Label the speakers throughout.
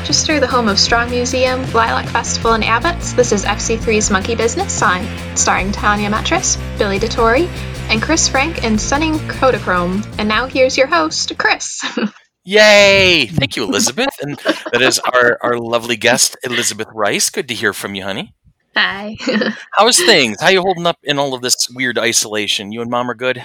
Speaker 1: Rochester, the home of Strong Museum, Lilac Festival, and Abbott's, this is FC3's Monkey Business Sign, starring Tanya Metris, Billy DeTore, and Chris Frank and Stunning Kodachrome. And now here's your host, Chris.
Speaker 2: Yay! Thank you, Elizabeth. And that is our, our lovely guest, Elizabeth Rice. Good to hear from you, honey.
Speaker 1: Hi.
Speaker 2: How's things? How you holding up in all of this weird isolation? You and mom are good?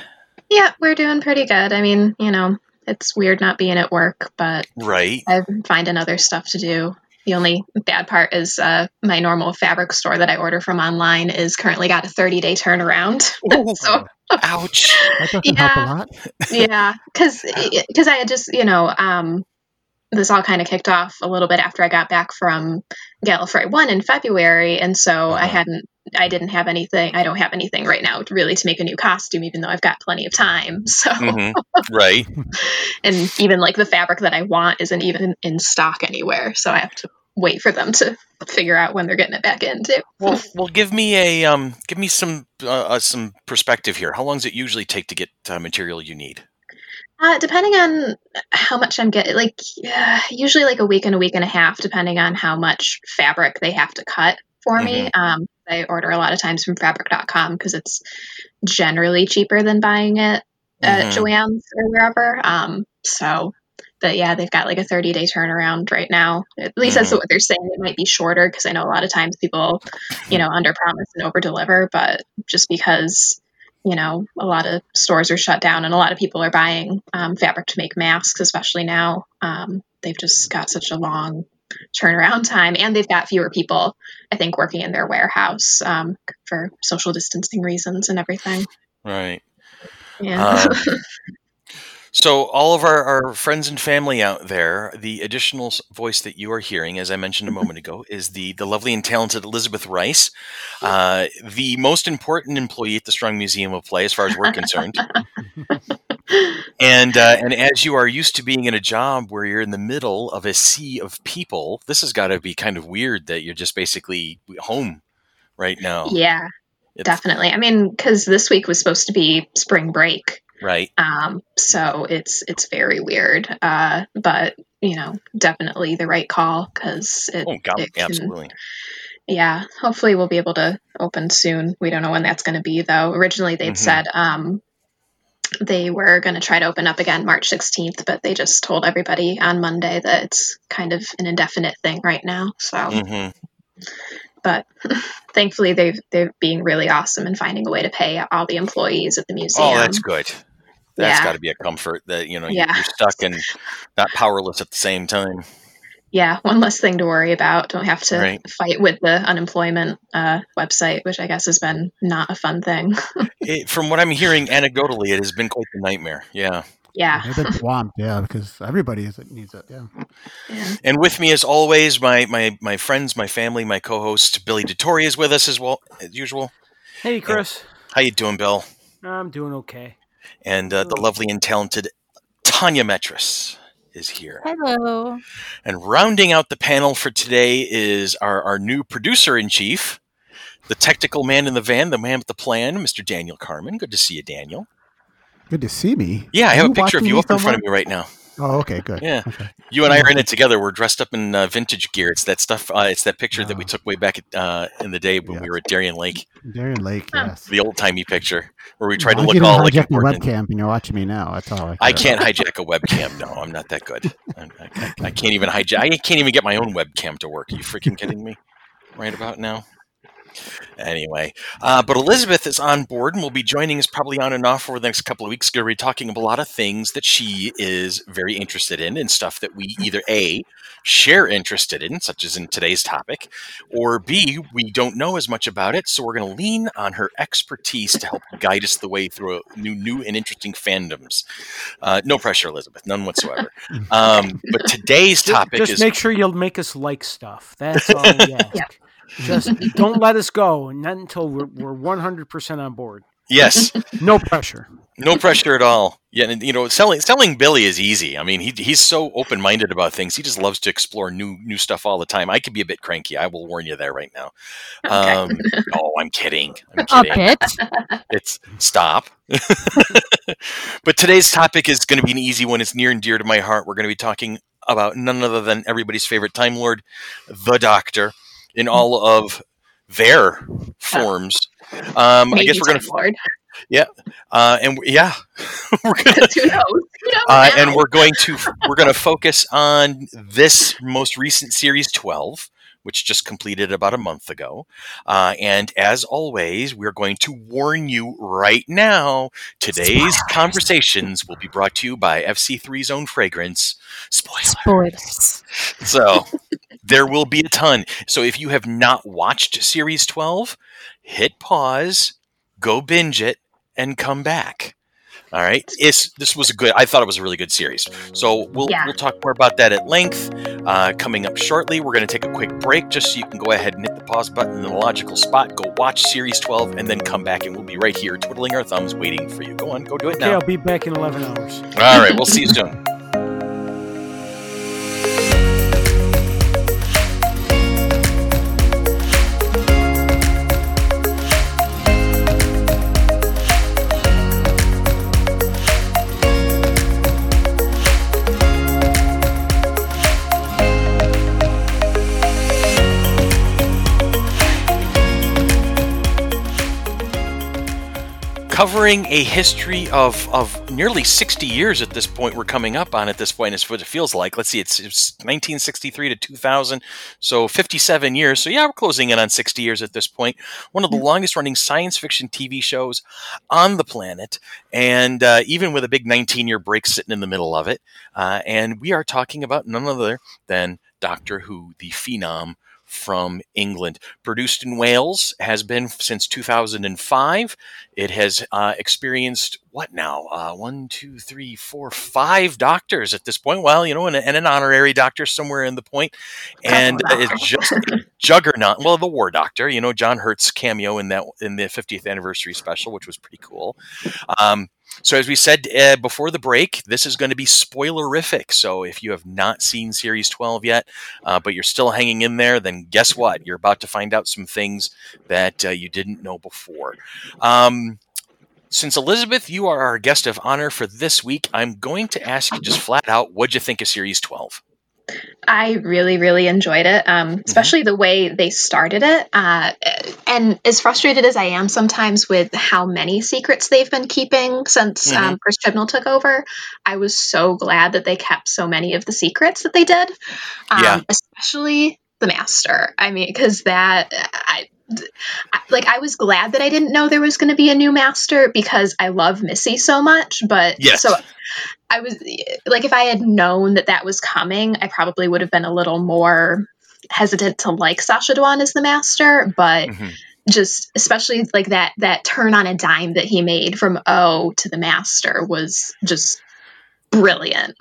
Speaker 1: yeah, we're doing pretty good. I mean, you know, it's weird not being at work, but
Speaker 2: Right.
Speaker 1: I'm finding other stuff to do. The only bad part is uh, my normal fabric store that I order from online is currently got a 30 day turnaround. so
Speaker 2: Ouch.
Speaker 3: That doesn't
Speaker 1: Yeah.
Speaker 3: help a lot.
Speaker 1: yeah, because because I had just you know um, this all kind of kicked off a little bit after I got back from Gallifrey One in February, and so I
Speaker 2: Uh-huh.
Speaker 1: hadn't I didn't have anything I don't have anything right now to really to make a new costume, even though I've got plenty of time. So
Speaker 2: hmm Right.
Speaker 1: and even like the fabric that I want isn't even in stock anywhere, so I have to wait for them to figure out when they're getting it back in too.
Speaker 2: Well, well, give me a um, give me some uh, uh, some perspective here. How long does it usually take to get uh, material you need?
Speaker 1: Uh, depending on how much I'm getting, like uh, usually like a week and a week and a half, depending on how much fabric they have to cut for me. Um, I order a lot of times from fabric.com because it's generally cheaper than buying it at
Speaker 2: Mhm.
Speaker 1: Joann's or wherever. Um, so, but yeah, they've got like a 30 day turnaround right now. At least that's
Speaker 2: Mhm.
Speaker 1: what they're saying. It might be shorter because I know a lot of times people, you know, under promise and over deliver, but just because you know, a lot of stores are shut down and a lot of people are buying um, fabric to make masks, especially now. Um, they've just got such a long turnaround time and they've got fewer people, I think, working in their warehouse um, for social distancing reasons and everything.
Speaker 2: Right.
Speaker 1: Yeah.
Speaker 2: So, all of our, our friends and family out there, the additional voice that you are hearing, as I mentioned a moment ago, is the, the lovely and talented Elizabeth Rice, uh, the most important employee at the Strong Museum of Play, as far as we're concerned. and uh, and as you are used to being in a job where you're in the middle of a sea of people, this has got to be kind of weird that you're just basically home right now.
Speaker 1: yeah,
Speaker 2: It's-
Speaker 1: definitely. I mean, because this week was supposed to be spring break.
Speaker 2: Right.
Speaker 1: Um, so it's it's very weird. Uh, but you know, definitely the right call because it,
Speaker 2: Oh, God,
Speaker 1: it can-
Speaker 2: absolutely.
Speaker 1: Yeah, hopefully we'll be able to open soon. We don't know when that's going to be though. Originally they'd
Speaker 2: Mhm.
Speaker 1: said um, they were going to try to open up again March 16th, but they just told everybody on Monday that it's kind of an indefinite thing right now. So,
Speaker 2: hmm
Speaker 1: but thankfully they've they're being really awesome and finding a way to pay all the employees at the museum.
Speaker 2: Oh, that's good. That's
Speaker 1: Yeah.
Speaker 2: got to be a comfort that you know
Speaker 1: Yeah.
Speaker 2: you're stuck and not powerless at the same time.
Speaker 1: yeah, one less thing to worry about. Don't have to
Speaker 2: Right.
Speaker 1: fight with the unemployment uh, website, which I guess has been not a fun thing.
Speaker 2: It, from what I'm hearing anecdotally, it has been quite the nightmare. Yeah.
Speaker 1: Yeah.
Speaker 3: They've been swamped, yeah, because everybody is, needs it. Yeah.
Speaker 1: yeah.
Speaker 2: And with me, as always, my my my friends, my family, my co-host Billy DeTore is with us as well as usual.
Speaker 4: Hey, Chris.
Speaker 2: How you doing, Bill?
Speaker 4: I'm doing okay.
Speaker 2: And uh, the lovely and talented Tanya Metris is here.
Speaker 5: Hello.
Speaker 2: And rounding out the panel for today is our, our new producer in chief, the technical man in the van, the man with the plan, Mr. Daniel Carmen. Good to see you, Daniel.
Speaker 3: Good to see me.
Speaker 2: Yeah, I
Speaker 3: Are
Speaker 2: have a picture of you up in front of me right now.
Speaker 3: Oh, okay, good.
Speaker 2: Yeah.
Speaker 3: Okay.
Speaker 2: You and I are in it together. We're dressed up in uh, vintage gear. It's that stuff. Uh, it's that picture that we
Speaker 3: Oh.
Speaker 2: took way back at, uh, in the day when
Speaker 3: Yeah.
Speaker 2: we were at Darien Lake.
Speaker 3: Darien Lake, yes.
Speaker 2: The old timey picture where we tried to look
Speaker 3: you
Speaker 2: all like
Speaker 3: hijack the
Speaker 2: important.
Speaker 3: webcam and you're watching me now. That's all I.
Speaker 2: I can't hijack a webcam. No, I'm not that good. I, I, I can't even hijack. I can't even get my own webcam to work. Are you freaking kidding me? Right about now. Anyway, uh, but Elizabeth is on board and will be joining us probably on and off over the next couple of weeks. Going to be talking about a lot of things that she is very interested in and stuff that we either a share interested in, such as in today's topic, or b we don't know as much about it, so we're going to lean on her expertise to help guide us the way through a new, new and interesting fandoms. Uh, no pressure, Elizabeth, none whatsoever. Um, but today's topic
Speaker 4: Just
Speaker 2: is
Speaker 4: make sure you'll make us like stuff. That's all we ask.
Speaker 1: Yeah.
Speaker 4: Just don't let us go, not until we're we're one hundred percent on board.
Speaker 2: yes,
Speaker 4: No pressure.
Speaker 2: no pressure at all. Yeah, and you know, selling selling Billy is easy. I mean, he he's so open minded about things. He just loves to explore new new stuff all the time. I could be a bit cranky. I will warn you there right now.
Speaker 1: Okay.
Speaker 2: Um, oh, I'm kidding. I'm
Speaker 5: A
Speaker 2: kidding.
Speaker 5: bit.
Speaker 2: It's stop. but today's topic is going to be an easy one. It's near and dear to my heart. We're going to be talking about none other than everybody's favorite Time Lord, the Doctor, in all of their forms. Um, I guess we're gonna,
Speaker 1: Lord.
Speaker 2: Yeah, uh, and yeah, we're gonna,
Speaker 1: Who knows? Who knows
Speaker 2: uh, and we're going to we're going to focus on this most recent series 12 which just completed about a month ago. Uh, and as always we're going to warn you right now today's conversations will be brought to you by fc3 own fragrance spoiler
Speaker 5: Spoilers.
Speaker 2: so there will be a ton. So if you have not watched series 12 hit pause go binge it and come back all right, it's this was a good. I thought it was a really good series. So we'll
Speaker 1: Yeah.
Speaker 2: we'll talk more about that at length uh, coming up shortly. We're going to take a quick break just so you can go ahead and hit the pause button in the logical spot. Go watch series twelve, and then come back, and we'll be right here twiddling our thumbs, waiting for you. Go on, go do it now.
Speaker 4: Okay,
Speaker 2: now.
Speaker 4: I'll be back in 11 hours.
Speaker 2: All right, we'll see you soon. Covering a history of, of nearly 60 years at this point. We're coming up on at this point, is what it feels like. Let's see, it's, it's 1963 to 2000, so 57 years. So, yeah, we're closing in on 60 years at this point. One of the longest running science fiction TV shows on the planet, and uh, even with a big 19 year break sitting in the middle of it. Uh, and we are talking about none other than Doctor Who, the phenom from England. Produced in Wales, has been since 2005. It has uh, experienced what now? Uh, one, two, three, four, five doctors at this point. Well, you know, and, and an honorary doctor somewhere in the point, and it's just juggernaut. Well, the War Doctor, you know, John Hurt's cameo in that in the 50th anniversary special, which was pretty cool. Um, so, as we said uh, before the break, this is going to be spoilerific. So, if you have not seen Series 12 yet, uh, but you're still hanging in there, then guess what? You're about to find out some things that uh, you didn't know before. Um, since Elizabeth, you are our guest of honor for this week, I'm going to ask you just flat out, what'd you think of Series 12?
Speaker 1: I really, really enjoyed it,
Speaker 2: Mm-hmm.
Speaker 1: um, especially the way they started it. Uh, and as frustrated as I am sometimes with how many secrets they've been keeping since
Speaker 2: Mhm.
Speaker 1: um, Chris Chibnall took over, I was so glad that they kept so many of the secrets that they did. Um,
Speaker 2: Yeah.
Speaker 1: Especially the Master. I mean, because that, I, I- like I was glad that I didn't know there was going to be a new master because I love Missy so much. But
Speaker 2: Yes.
Speaker 1: so I was like, if I had known that that was coming, I probably would have been a little more hesitant to like Sacha Dhawan as the master. But
Speaker 2: Mhm.
Speaker 1: just especially like that that turn on a dime that he made from O to the master was just brilliant.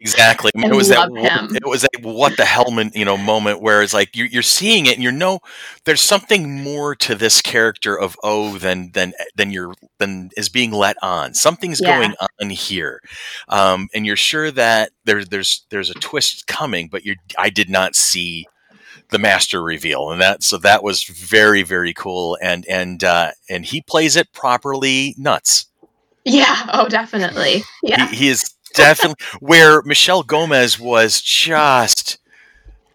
Speaker 2: Exactly. I mean, it was that
Speaker 1: him.
Speaker 2: it was that what the helmet you know moment where it's like you, you're seeing it and you know there's something more to this character of O than than than you're than is being let on. Something's
Speaker 1: Yeah.
Speaker 2: going on here, um, and you're sure that there's there's there's a twist coming, but you I did not see the master reveal and that so that was very very cool and and uh and he plays it properly nuts
Speaker 1: yeah. Oh, definitely. Yeah.
Speaker 2: he, he is definitely where Michelle Gomez was just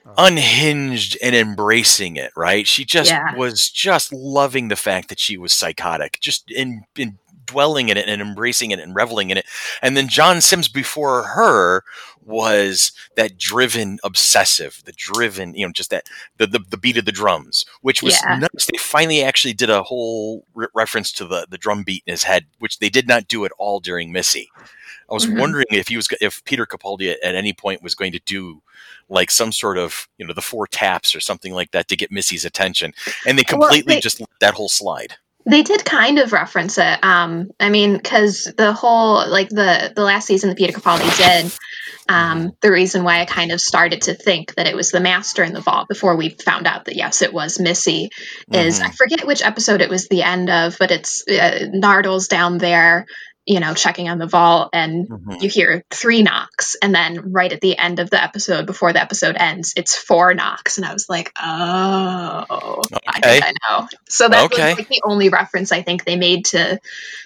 Speaker 2: oh. unhinged and embracing it, right? She just
Speaker 1: Yeah.
Speaker 2: was just loving the fact that she was psychotic, just in, in dwelling in it and embracing it and reveling in it. And then John Sims before her was that driven obsessive, the driven, you know, just that the the, the beat of the drums, which was
Speaker 1: Yeah.
Speaker 2: nice. They finally actually did a whole re- reference to the the drum beat in his head, which they did not do at all during Missy. I was
Speaker 1: Mhm.
Speaker 2: wondering if he was if Peter Capaldi at, at any point was going to do like some sort of you know the four taps or something like that to get Missy's attention, and they
Speaker 1: Well,
Speaker 2: completely
Speaker 1: they-
Speaker 2: just let that whole slide.
Speaker 1: They did kind of reference it. Um, I mean, because the whole like the the last season that Peter Capaldi did, um, the reason why I kind of started to think that it was the Master in the vault before we found out that yes, it was Missy is
Speaker 2: Mhm.
Speaker 1: I forget which episode it was the end of, but it's uh, Nardole's down there, you know, checking on the vault and
Speaker 2: Mhm.
Speaker 1: you hear three knocks. And then right at the end of the episode, before the episode ends, it's four knocks. And I was like, oh, I think I know. So that
Speaker 2: Okay.
Speaker 1: was like the only reference I think they made to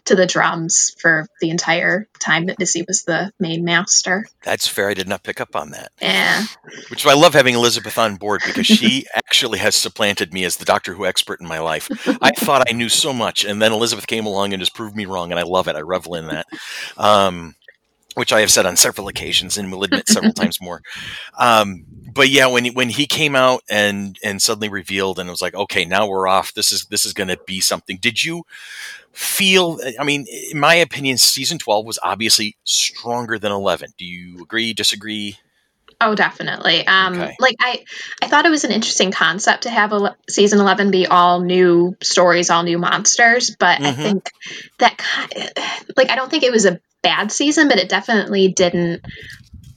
Speaker 1: to the drums for the entire time that Missy was the main master.
Speaker 2: That's fair. I did not pick up on that.
Speaker 1: Yeah.
Speaker 2: Which I love having Elizabeth on board because she actually has supplanted me as the Doctor Who expert in my life. I thought I knew so much, and then Elizabeth came along and just proved me wrong, and I love it. I revel in that. Um, which I have said on several occasions and will admit several times more. Um, but yeah, when he, when he came out and and suddenly revealed, and it was like, okay, now we're off. This is this is going to be something. Did you feel? I mean, in my opinion, season twelve was obviously stronger than eleven. Do you agree? Disagree?
Speaker 1: Oh, definitely. Um,
Speaker 2: Okay.
Speaker 1: Like I, I thought it was an interesting concept to have a season eleven be all new stories, all new monsters. But I
Speaker 2: Mhm.
Speaker 1: think that, like, I don't think it was a bad season, but it definitely didn't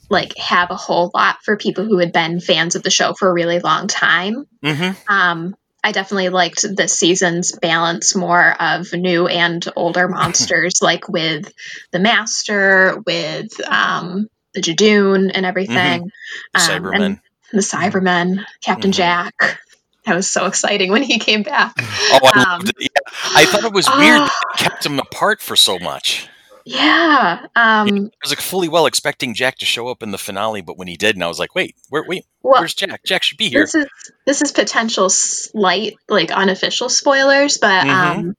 Speaker 1: like have a whole lot for people who had been fans of the show for a really long time.
Speaker 2: Mm-hmm.
Speaker 1: Um, I definitely liked this season's balance more of new and older monsters, like with the Master, with um, the Judoon, and everything.
Speaker 2: The
Speaker 1: Um,
Speaker 2: Cybermen.
Speaker 1: and the Cybermen, Captain
Speaker 2: Mhm.
Speaker 1: Jack. That was so exciting when he came back.
Speaker 2: Oh, I
Speaker 1: Um.
Speaker 2: Yeah. I thought it was weird that they kept them apart for so much.
Speaker 1: Yeah. Um,
Speaker 2: I was like fully well expecting Jack to show up in the finale, but when he did, and I was like, wait, where, wait,
Speaker 1: well,
Speaker 2: where's Jack? Jack should be here.
Speaker 1: this is this is potential slight, like unofficial spoilers, but
Speaker 2: Mhm.
Speaker 1: um,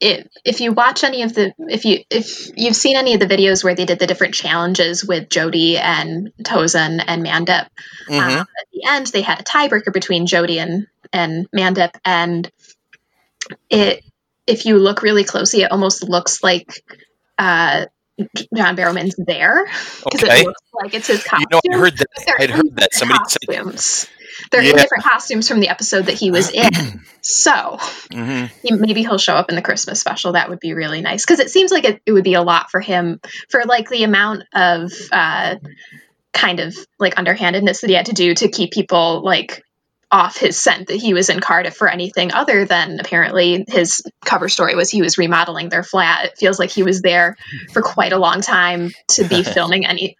Speaker 1: it, if you watch any of the if you if you've seen any of the videos where they did the different challenges with Jodie and Tosin and Mandip,
Speaker 2: Mhm.
Speaker 1: um, at the end they had a tiebreaker between Jodie and and Mandip, and it if you look really closely, it almost looks like uh, John Barrowman's there because
Speaker 2: Okay.
Speaker 1: it looks like it's his costume.
Speaker 2: You know, I heard that. I'd heard that somebody said.
Speaker 1: They're in
Speaker 2: Yeah.
Speaker 1: different costumes from the episode that he was in. So
Speaker 2: hmm
Speaker 1: he, maybe he'll show up in the Christmas special. That would be really nice because it seems like it, it would be a lot for him for like the amount of uh, kind of like underhandedness that he had to do to keep people like off his scent that he was in Cardiff for anything other than apparently his cover story was he was remodeling their flat. It feels like he was there for quite a long time to be filming any,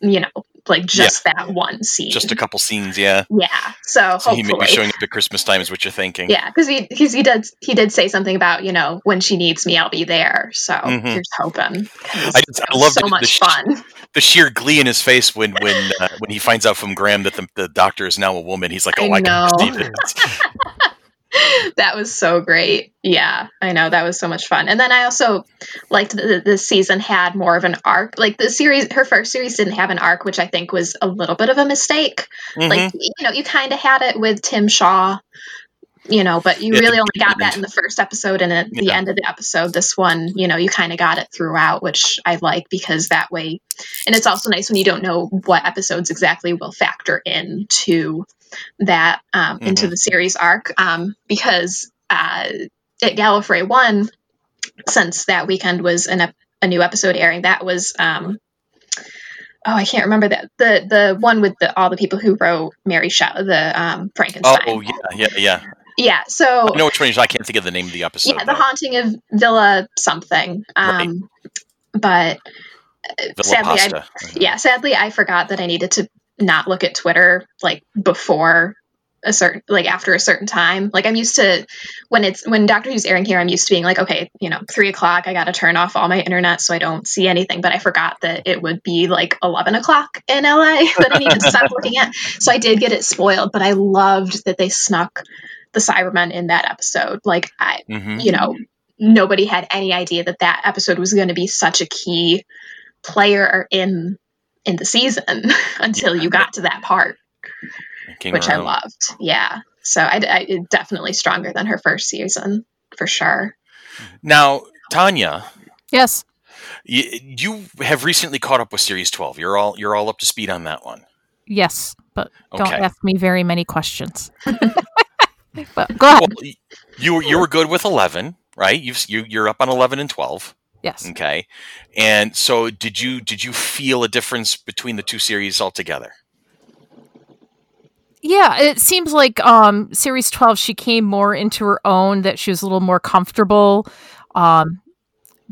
Speaker 1: you know, like just that one scene.
Speaker 2: Just a couple scenes, yeah.
Speaker 1: yeah. So,
Speaker 2: So he may be showing up at Christmas time, is what you're thinking.
Speaker 1: Yeah, because he he did he did say something about you know when she needs me I'll be there. So
Speaker 2: Mhm.
Speaker 1: here's hoping.
Speaker 2: I just- I
Speaker 1: it
Speaker 2: love
Speaker 1: so
Speaker 2: the- the
Speaker 1: much
Speaker 2: sh-
Speaker 1: fun.
Speaker 2: The sheer glee in his face when when uh, when he finds out from Graham that the, the doctor is now a woman. He's like, oh, I, can
Speaker 1: know.
Speaker 2: perceive it.
Speaker 1: that was so great. Yeah, I know that was so much fun. And then I also liked that this season had more of an arc. Like the series, her first series didn't have an arc, which I think was a little bit of a mistake.
Speaker 2: Mhm.
Speaker 1: Like you know, you kind of had it with Tim Shaw. You know, but you
Speaker 2: Yeah,
Speaker 1: really only got that in the first episode, and at the end of the episode, this one, you know, you kind of got it throughout, which I like because that way, and it's also nice when you don't know what episodes exactly will factor into that um, into
Speaker 2: Mhm.
Speaker 1: the series arc, um, because uh, at Gallifrey One, since that weekend was an ep- a new episode airing, that was um, oh, I can't remember that the the one with the all the people who wrote Mary Shelley, the um, Frankenstein.
Speaker 2: Oh yeah, yeah, yeah.
Speaker 1: yeah. So
Speaker 2: I know which one. I can't think of the name of the episode.
Speaker 1: yeah, the
Speaker 2: though.
Speaker 1: haunting of Villa something. Um, But uh,
Speaker 2: Villa
Speaker 1: sadly, I,
Speaker 2: Pasta.
Speaker 1: yeah, sadly, I forgot that I needed to not look at Twitter like before a certain like after a certain time. Like I'm used to when it's when Doctor Who's airing here, I'm used to being like, okay, you know, three o'clock, I got to turn off all my internet so I don't see anything. But I forgot that it would be like eleven o'clock in LA that I needed to stop looking at. So I did get it spoiled, but I loved that they snuck the Cybermen in that episode. Like I,
Speaker 2: Mhm.
Speaker 1: you know, nobody had any idea that that episode was going to be such a key player in in the season until you got to that part,
Speaker 2: King
Speaker 1: which I loved. Yeah, so I, I definitely stronger than her first season for sure.
Speaker 2: Now, Tanya,
Speaker 5: Yes.
Speaker 2: you, you have recently caught up with Series 12. You're all you're all up to speed on that one.
Speaker 5: Yes. But don't ask me very many questions. but go ahead.
Speaker 2: Well, you were you were good with 11, right? You've you you're up on 11 and 12.
Speaker 5: Yes.
Speaker 2: Okay. And so did you did you feel a difference between the two series altogether?
Speaker 5: Yeah, it seems like um series 12 she came more into her own that she was a little more comfortable um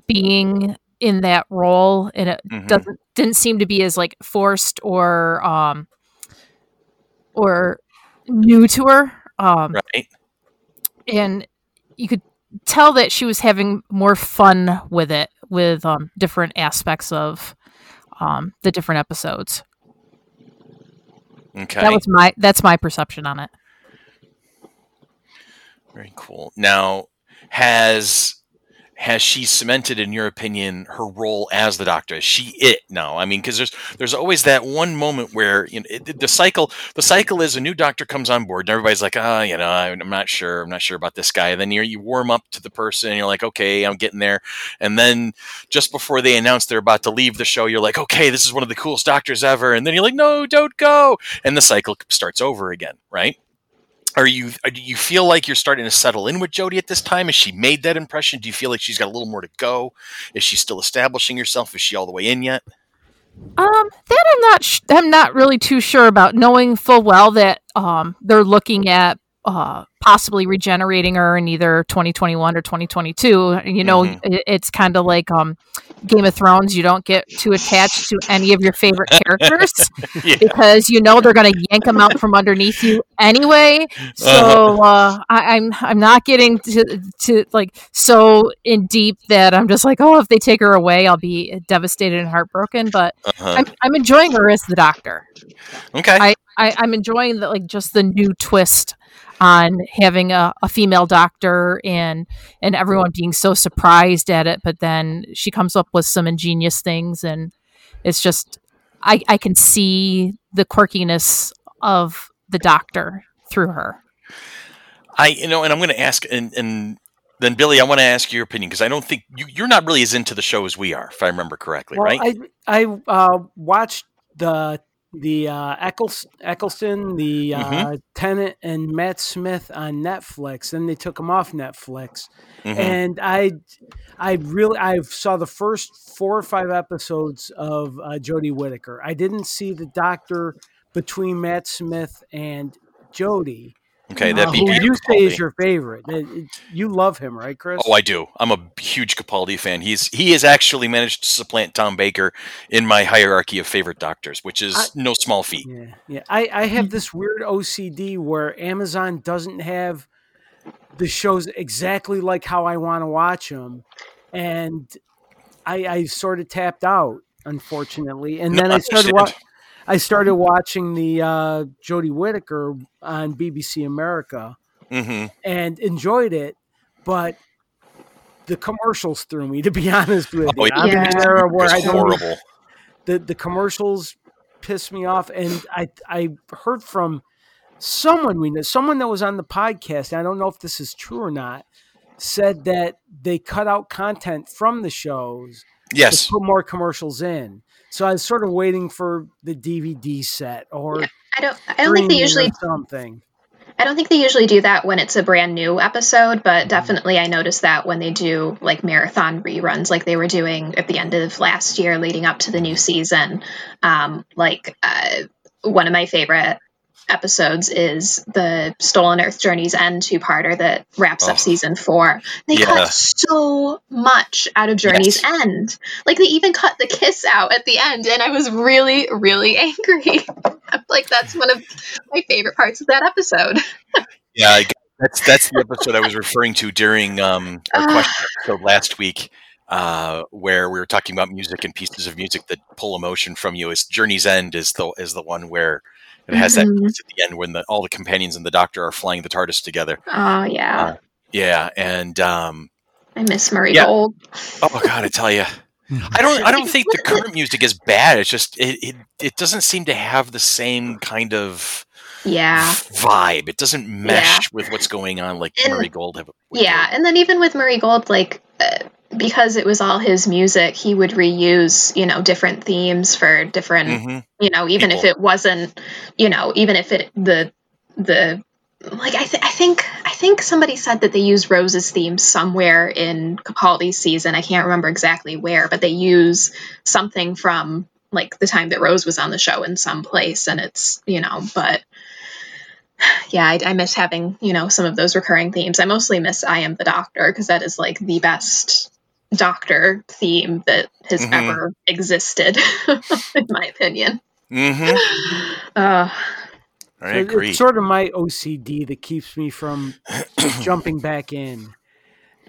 Speaker 5: being in that role, and it
Speaker 2: Mhm.
Speaker 5: doesn't didn't seem to be as like forced or um or new to her. Um,
Speaker 2: Right.
Speaker 5: and you could tell that she was having more fun with it with um, different aspects of um, the different episodes.
Speaker 2: Okay.
Speaker 5: That was my that's my perception on it.
Speaker 2: Very cool. Now, has has she cemented, in your opinion, her role as the Doctor? Is she it now? I mean, because there's there's always that one moment where you know it, the cycle. The cycle is a new Doctor comes on board, and everybody's like, ah, you know, I'm not sure, I'm not sure about this guy. And then you you warm up to the person, and you're like, okay, I'm getting there. And then just before they announce they're about to leave the show, you're like, okay, this is one of the coolest Doctors ever. And then you're like, no, don't go. And the cycle starts over again, right? Are you uh, do you feel like you're starting to settle in with Jodie at this time? Has she made that impression? Do you feel like she's got a little more to go? Is she still establishing herself? Is she all the way in yet?
Speaker 5: Um, that I'm not. Sh- I'm not really too sure about, knowing full well that um they're looking at uh possibly regenerating her in either 2021 or 2022. You know,
Speaker 2: Mhm.
Speaker 5: it, it's kind of like um Game of Thrones. You don't get too attached to any of your favorite characters
Speaker 2: yeah.
Speaker 5: because you know they're going to yank them out from underneath you anyway. So uh, I, I'm I'm not getting to to like so in deep that I'm just like, oh, if they take her away, I'll be devastated and heartbroken. But
Speaker 2: Uh-huh.
Speaker 5: I'm I'm enjoying her as the Doctor.
Speaker 2: Okay.
Speaker 5: I, I I'm enjoying the like just the new twist on having a, a female doctor and and everyone being so surprised at it but then she comes up with some ingenious things and it's just I, I can see the quirkiness of the doctor through her.
Speaker 2: I you know, and I'm going to ask, and and then Billy, I want to ask your opinion because I don't think you, you're not really as into the show as we are, if I remember correctly,
Speaker 4: Well,
Speaker 2: right?
Speaker 4: I I uh, watched the the uh, Eccles, Eccleston, the uh,
Speaker 2: Mm-hmm.
Speaker 4: Tennant, and Matt Smith on Netflix. Then they took them off Netflix,
Speaker 2: Mhm.
Speaker 4: and I I really I saw the first four or five episodes of uh, Jodie Whittaker. I didn't see the Doctor between Matt Smith and Jodie.
Speaker 2: Okay,
Speaker 4: uh,
Speaker 2: that'd be
Speaker 4: who
Speaker 2: Peter
Speaker 4: you say is your favorite. It- it- you love him, right, Chris?
Speaker 2: Oh, I do. I'm a huge Capaldi fan. He's he has actually managed to supplant Tom Baker in my hierarchy of favorite doctors, which is
Speaker 4: I-
Speaker 2: no small feat.
Speaker 4: Yeah, yeah. I, I have this weird OCD where Amazon doesn't have the shows exactly like how I want to watch them, and I, I sort of tapped out, unfortunately. And
Speaker 2: No,
Speaker 4: then
Speaker 2: I
Speaker 4: I started wa-
Speaker 2: understand.
Speaker 4: I started watching the uh, Jodie Whittaker on BBC America
Speaker 2: hmm
Speaker 4: and enjoyed it, but the commercials threw me. To be honest with
Speaker 2: Oh,
Speaker 4: you, I'm in an era where
Speaker 2: It's
Speaker 4: I don't
Speaker 2: horrible.
Speaker 4: the the commercials piss me off and i i heard from someone we know someone that was on the podcast and i don't know if this is true or not said that they cut out content from the shows
Speaker 2: Yes.
Speaker 4: to put more commercials in so i was sort of waiting for the dvd set or
Speaker 1: Yeah, I don't. I don't think they usually.
Speaker 4: something
Speaker 1: I don't think they usually do that when it's a brand new episode, but definitely I noticed that when they do like marathon reruns, like they were doing at the end of last year, leading up to the new season. Um, like uh, one of my favorite episodes is the Stolen Earth Journey's End two-parter that wraps
Speaker 2: Oh.
Speaker 1: up season four. They
Speaker 2: Yeah.
Speaker 1: cut so much out of Journey's
Speaker 2: Yes.
Speaker 1: End. Like they even cut the kiss out at the end, and I was really, really angry. I'm like, that's one of my favorite parts of that episode.
Speaker 2: Yeah, I, that's that's the episode I was referring to during um, our
Speaker 1: Ah.
Speaker 2: question episode last week, uh, where we were talking about music and pieces of music that pull emotion from you. Is Journey's End is the is the one where it has that
Speaker 1: Mhm.
Speaker 2: piece at the end when the, all the companions and the Doctor are flying the TARDIS together.
Speaker 1: Oh yeah,
Speaker 2: Uh, Yeah, and um,
Speaker 1: I miss Murray
Speaker 2: yeah.
Speaker 1: Gold.
Speaker 2: oh god, I tell you, I don't I don't think the current music is bad. It's just it, it it doesn't seem to have the same kind of
Speaker 1: Yeah,
Speaker 2: vibe. It doesn't mesh with what's going on like
Speaker 1: And-
Speaker 2: Murray Gold have.
Speaker 1: yeah,
Speaker 2: do.
Speaker 1: and then even with Murray Gold, like uh, because it was all his music, he would reuse you know different themes for different
Speaker 2: Mhm.
Speaker 1: you know even if it wasn't you know even if it the the like I, th- I think I think somebody said that they used Rose's theme somewhere in Capaldi's season. I can't remember exactly where, but they use something from like the time that Rose was on the show in some place, and it's you know, but yeah, I, I miss having you know some of those recurring themes. I mostly miss I am the Doctor because that is like the best doctor theme that has
Speaker 2: Mhm.
Speaker 1: ever existed, in my opinion.
Speaker 2: Mm-hmm.
Speaker 1: Uh,
Speaker 2: I
Speaker 4: So
Speaker 2: agree.
Speaker 4: It's sort of my OCD that keeps me from jumping back in.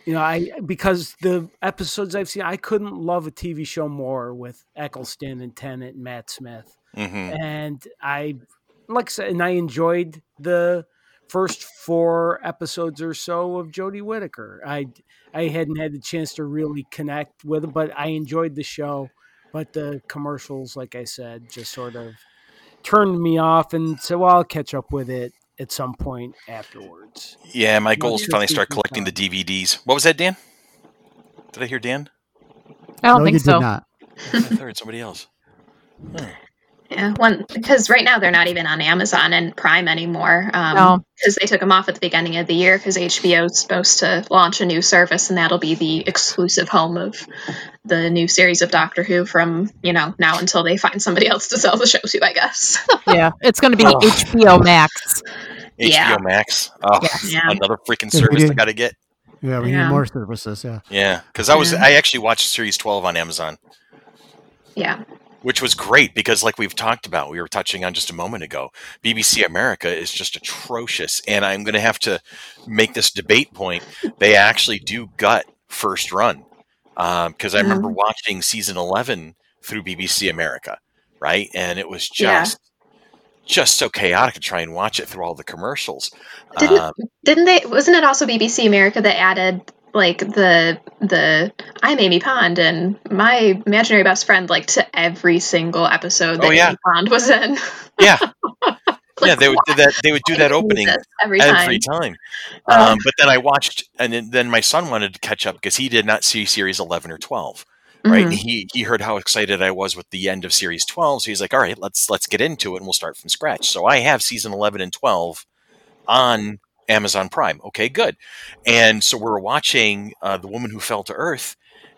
Speaker 4: You know, I because the episodes I've seen, I couldn't love a TV show more with Eccleston and Tennant and Matt Smith.
Speaker 2: mm-hmm.
Speaker 4: and I like I said, and I enjoyed the first four episodes or so of Jodie Whittaker. I I hadn't had the chance to really connect with it, but I enjoyed the show. But the commercials, like I said, just sort of turned me off, and said, "Well, I'll catch up with it at some point afterwards."
Speaker 2: Yeah, my goal is to finally start collecting the. DVDs. What was that, Dan? Did I hear Dan?
Speaker 5: I don't
Speaker 3: no,
Speaker 5: think
Speaker 3: you
Speaker 5: so.
Speaker 3: did not.
Speaker 2: I thought I heard somebody else. Huh.
Speaker 1: Yeah, one because right now they're not even on Amazon and Prime anymore. Um,
Speaker 5: No.
Speaker 1: because they took them off at the beginning of the year because HBO is supposed to launch a new service and that'll be the exclusive home of the new series of Doctor Who from you know now until they find somebody else to sell the show to. I guess.
Speaker 5: Yeah, it's going to be
Speaker 2: Oh.
Speaker 5: HBO Max.
Speaker 2: HBO
Speaker 1: Yeah.
Speaker 2: Max. Oh,
Speaker 1: Yeah.
Speaker 2: another freaking service I got to get.
Speaker 3: Yeah, we
Speaker 1: Yeah.
Speaker 3: need more services. Yeah.
Speaker 2: Yeah, because I was
Speaker 1: Yeah.
Speaker 2: I actually watched Series 12 on Amazon,
Speaker 1: yeah.
Speaker 2: Which was great because like we've talked about, we were touching on just a moment ago. BBC America is just atrocious, and I'm going to have to make this debate point. They actually do gut first run because I remember watching season 11 through BBC America, right, and it was
Speaker 1: Yeah.
Speaker 2: just. Just so chaotic to try and watch it through all the commercials.
Speaker 1: Didn't
Speaker 2: Um,
Speaker 1: didn't they? Wasn't it also BBC America that added like the the I'm Amy Pond and my imaginary best friend like to every single episode that
Speaker 2: Oh, yeah.
Speaker 1: Amy Pond was in.
Speaker 2: yeah, yeah, they would do that. They would do that opening
Speaker 1: every time.
Speaker 2: every time.
Speaker 1: Oh.
Speaker 2: Um, but then I watched, and then, my son wanted to catch up because he did not see series eleven or twelve.
Speaker 1: Mm-hmm.
Speaker 2: Right, he he heard how excited I was with the end of series twelve, so he's like, "All right, let's let's get into it, and we'll start from scratch." So I have season eleven and twelve on Amazon Prime. Okay, good. And so we're watching uh, the woman who fell to Earth,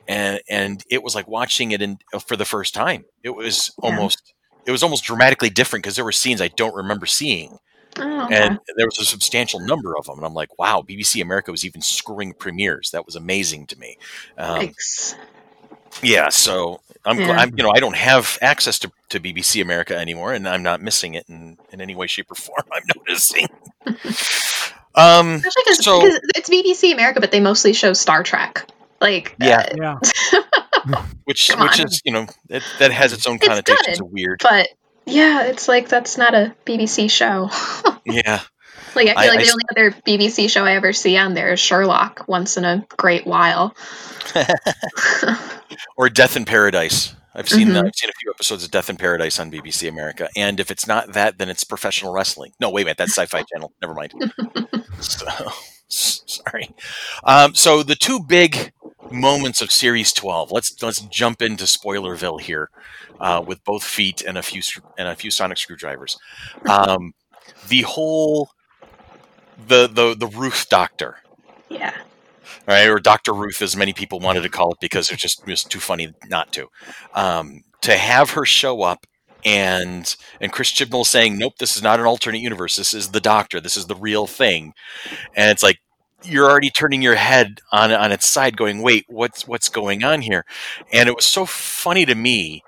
Speaker 2: and and it was like watching it in uh, for the first time. It was
Speaker 1: Yeah.
Speaker 2: almost it was almost dramatically different because there were scenes I don't remember seeing
Speaker 1: Oh, okay.
Speaker 2: and there was a substantial number of them. And I'm like, wow, BBC America was even screwing premieres. That was amazing to me. Um,
Speaker 1: Thanks.
Speaker 2: yeah, so I'm,
Speaker 1: Yeah.
Speaker 2: I'm, you know, I don't have access to, to BBC America anymore, and I'm not missing it in, in any way, shape, or form. I'm noticing. um,
Speaker 1: Especially because
Speaker 2: so-
Speaker 1: it's BBC America, but they mostly show Star Trek. Like
Speaker 2: Yeah.
Speaker 1: uh,
Speaker 4: Yeah,
Speaker 2: which
Speaker 1: Come
Speaker 2: which
Speaker 1: on.
Speaker 2: is you know it, that has its own
Speaker 1: It's
Speaker 2: connotations
Speaker 1: good.
Speaker 2: of weird.
Speaker 1: but yeah, it's like that's not a BBC show.
Speaker 2: Yeah,
Speaker 1: Like I feel
Speaker 2: I-
Speaker 1: like
Speaker 2: I
Speaker 1: the
Speaker 2: s-
Speaker 1: only other BBC show I ever see on there is Sherlock once in a great while.
Speaker 2: or Death in Paradise. I've seen
Speaker 1: Mhm.
Speaker 2: I've seen a few episodes of Death in Paradise on BBC America, and if it's not that, then it's professional wrestling. No, wait a minute, that's Sci-Fi Channel. Never mind. so, sorry. Um, so the two big moments of Series 12. Let's let's jump into Spoilerville here, uh, with both feet and a few and a few sonic screwdrivers. Um, the whole the the the Ruth Doctor
Speaker 1: yeah.
Speaker 2: Right? Or Dr. Ruth, as many people wanted to call it because it's just, just too funny not to. Um, to have her show up and and Chris Chibnall saying, "Nope, this is not an alternate universe. This is the Doctor. This is the real thing," and it's like you're already turning your head on on its side, going, "Wait, what's what's going on here?" And it was so funny to me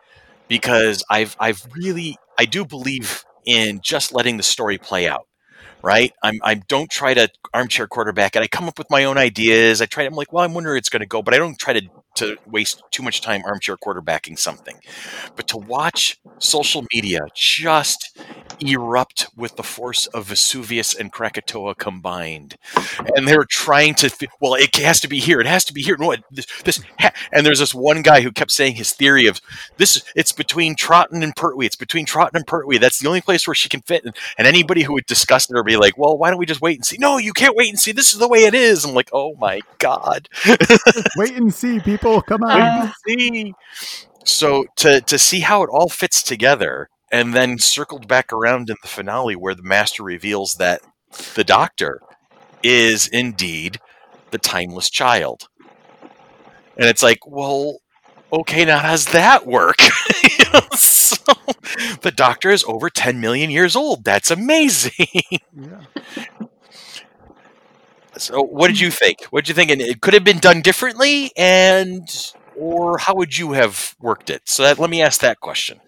Speaker 2: because I've I've really I do believe in just letting the story play out right? I'm I don't try to armchair quarterback it. I come up with my own ideas. I try. I'm like, well, I'm wondering it's going to go, but I don't try to to waste too much time armchair quarterbacking something. But to watch social media just erupt with the force of Vesuvius and Krakatoa combined, and they're trying to. Well, it has to be here. It has to be here. No, this, this and there's this one guy who kept saying his theory of this. It's between Troughton and Pertwee. It's between Troughton and Pertwee. That's the only place where she can fit. And, and anybody who would discuss it or be like, "Well, why don't we just wait and see?" No, you can't wait and see. This is the way it is. I'm like, "Oh my god."
Speaker 3: Wait and see, people. Come on.
Speaker 1: Uh,
Speaker 2: see. So to to see how it all fits together, and then circled back around in the finale where the master reveals that the doctor is indeed the timeless child, and it's like, well, okay, now how does that work? You know, so the doctor is over ten million years old. That's amazing.
Speaker 3: Yeah.
Speaker 2: So, what did you think? What did you think? And it could have been done differently, and or how would you have worked it? So, that, let me ask that question.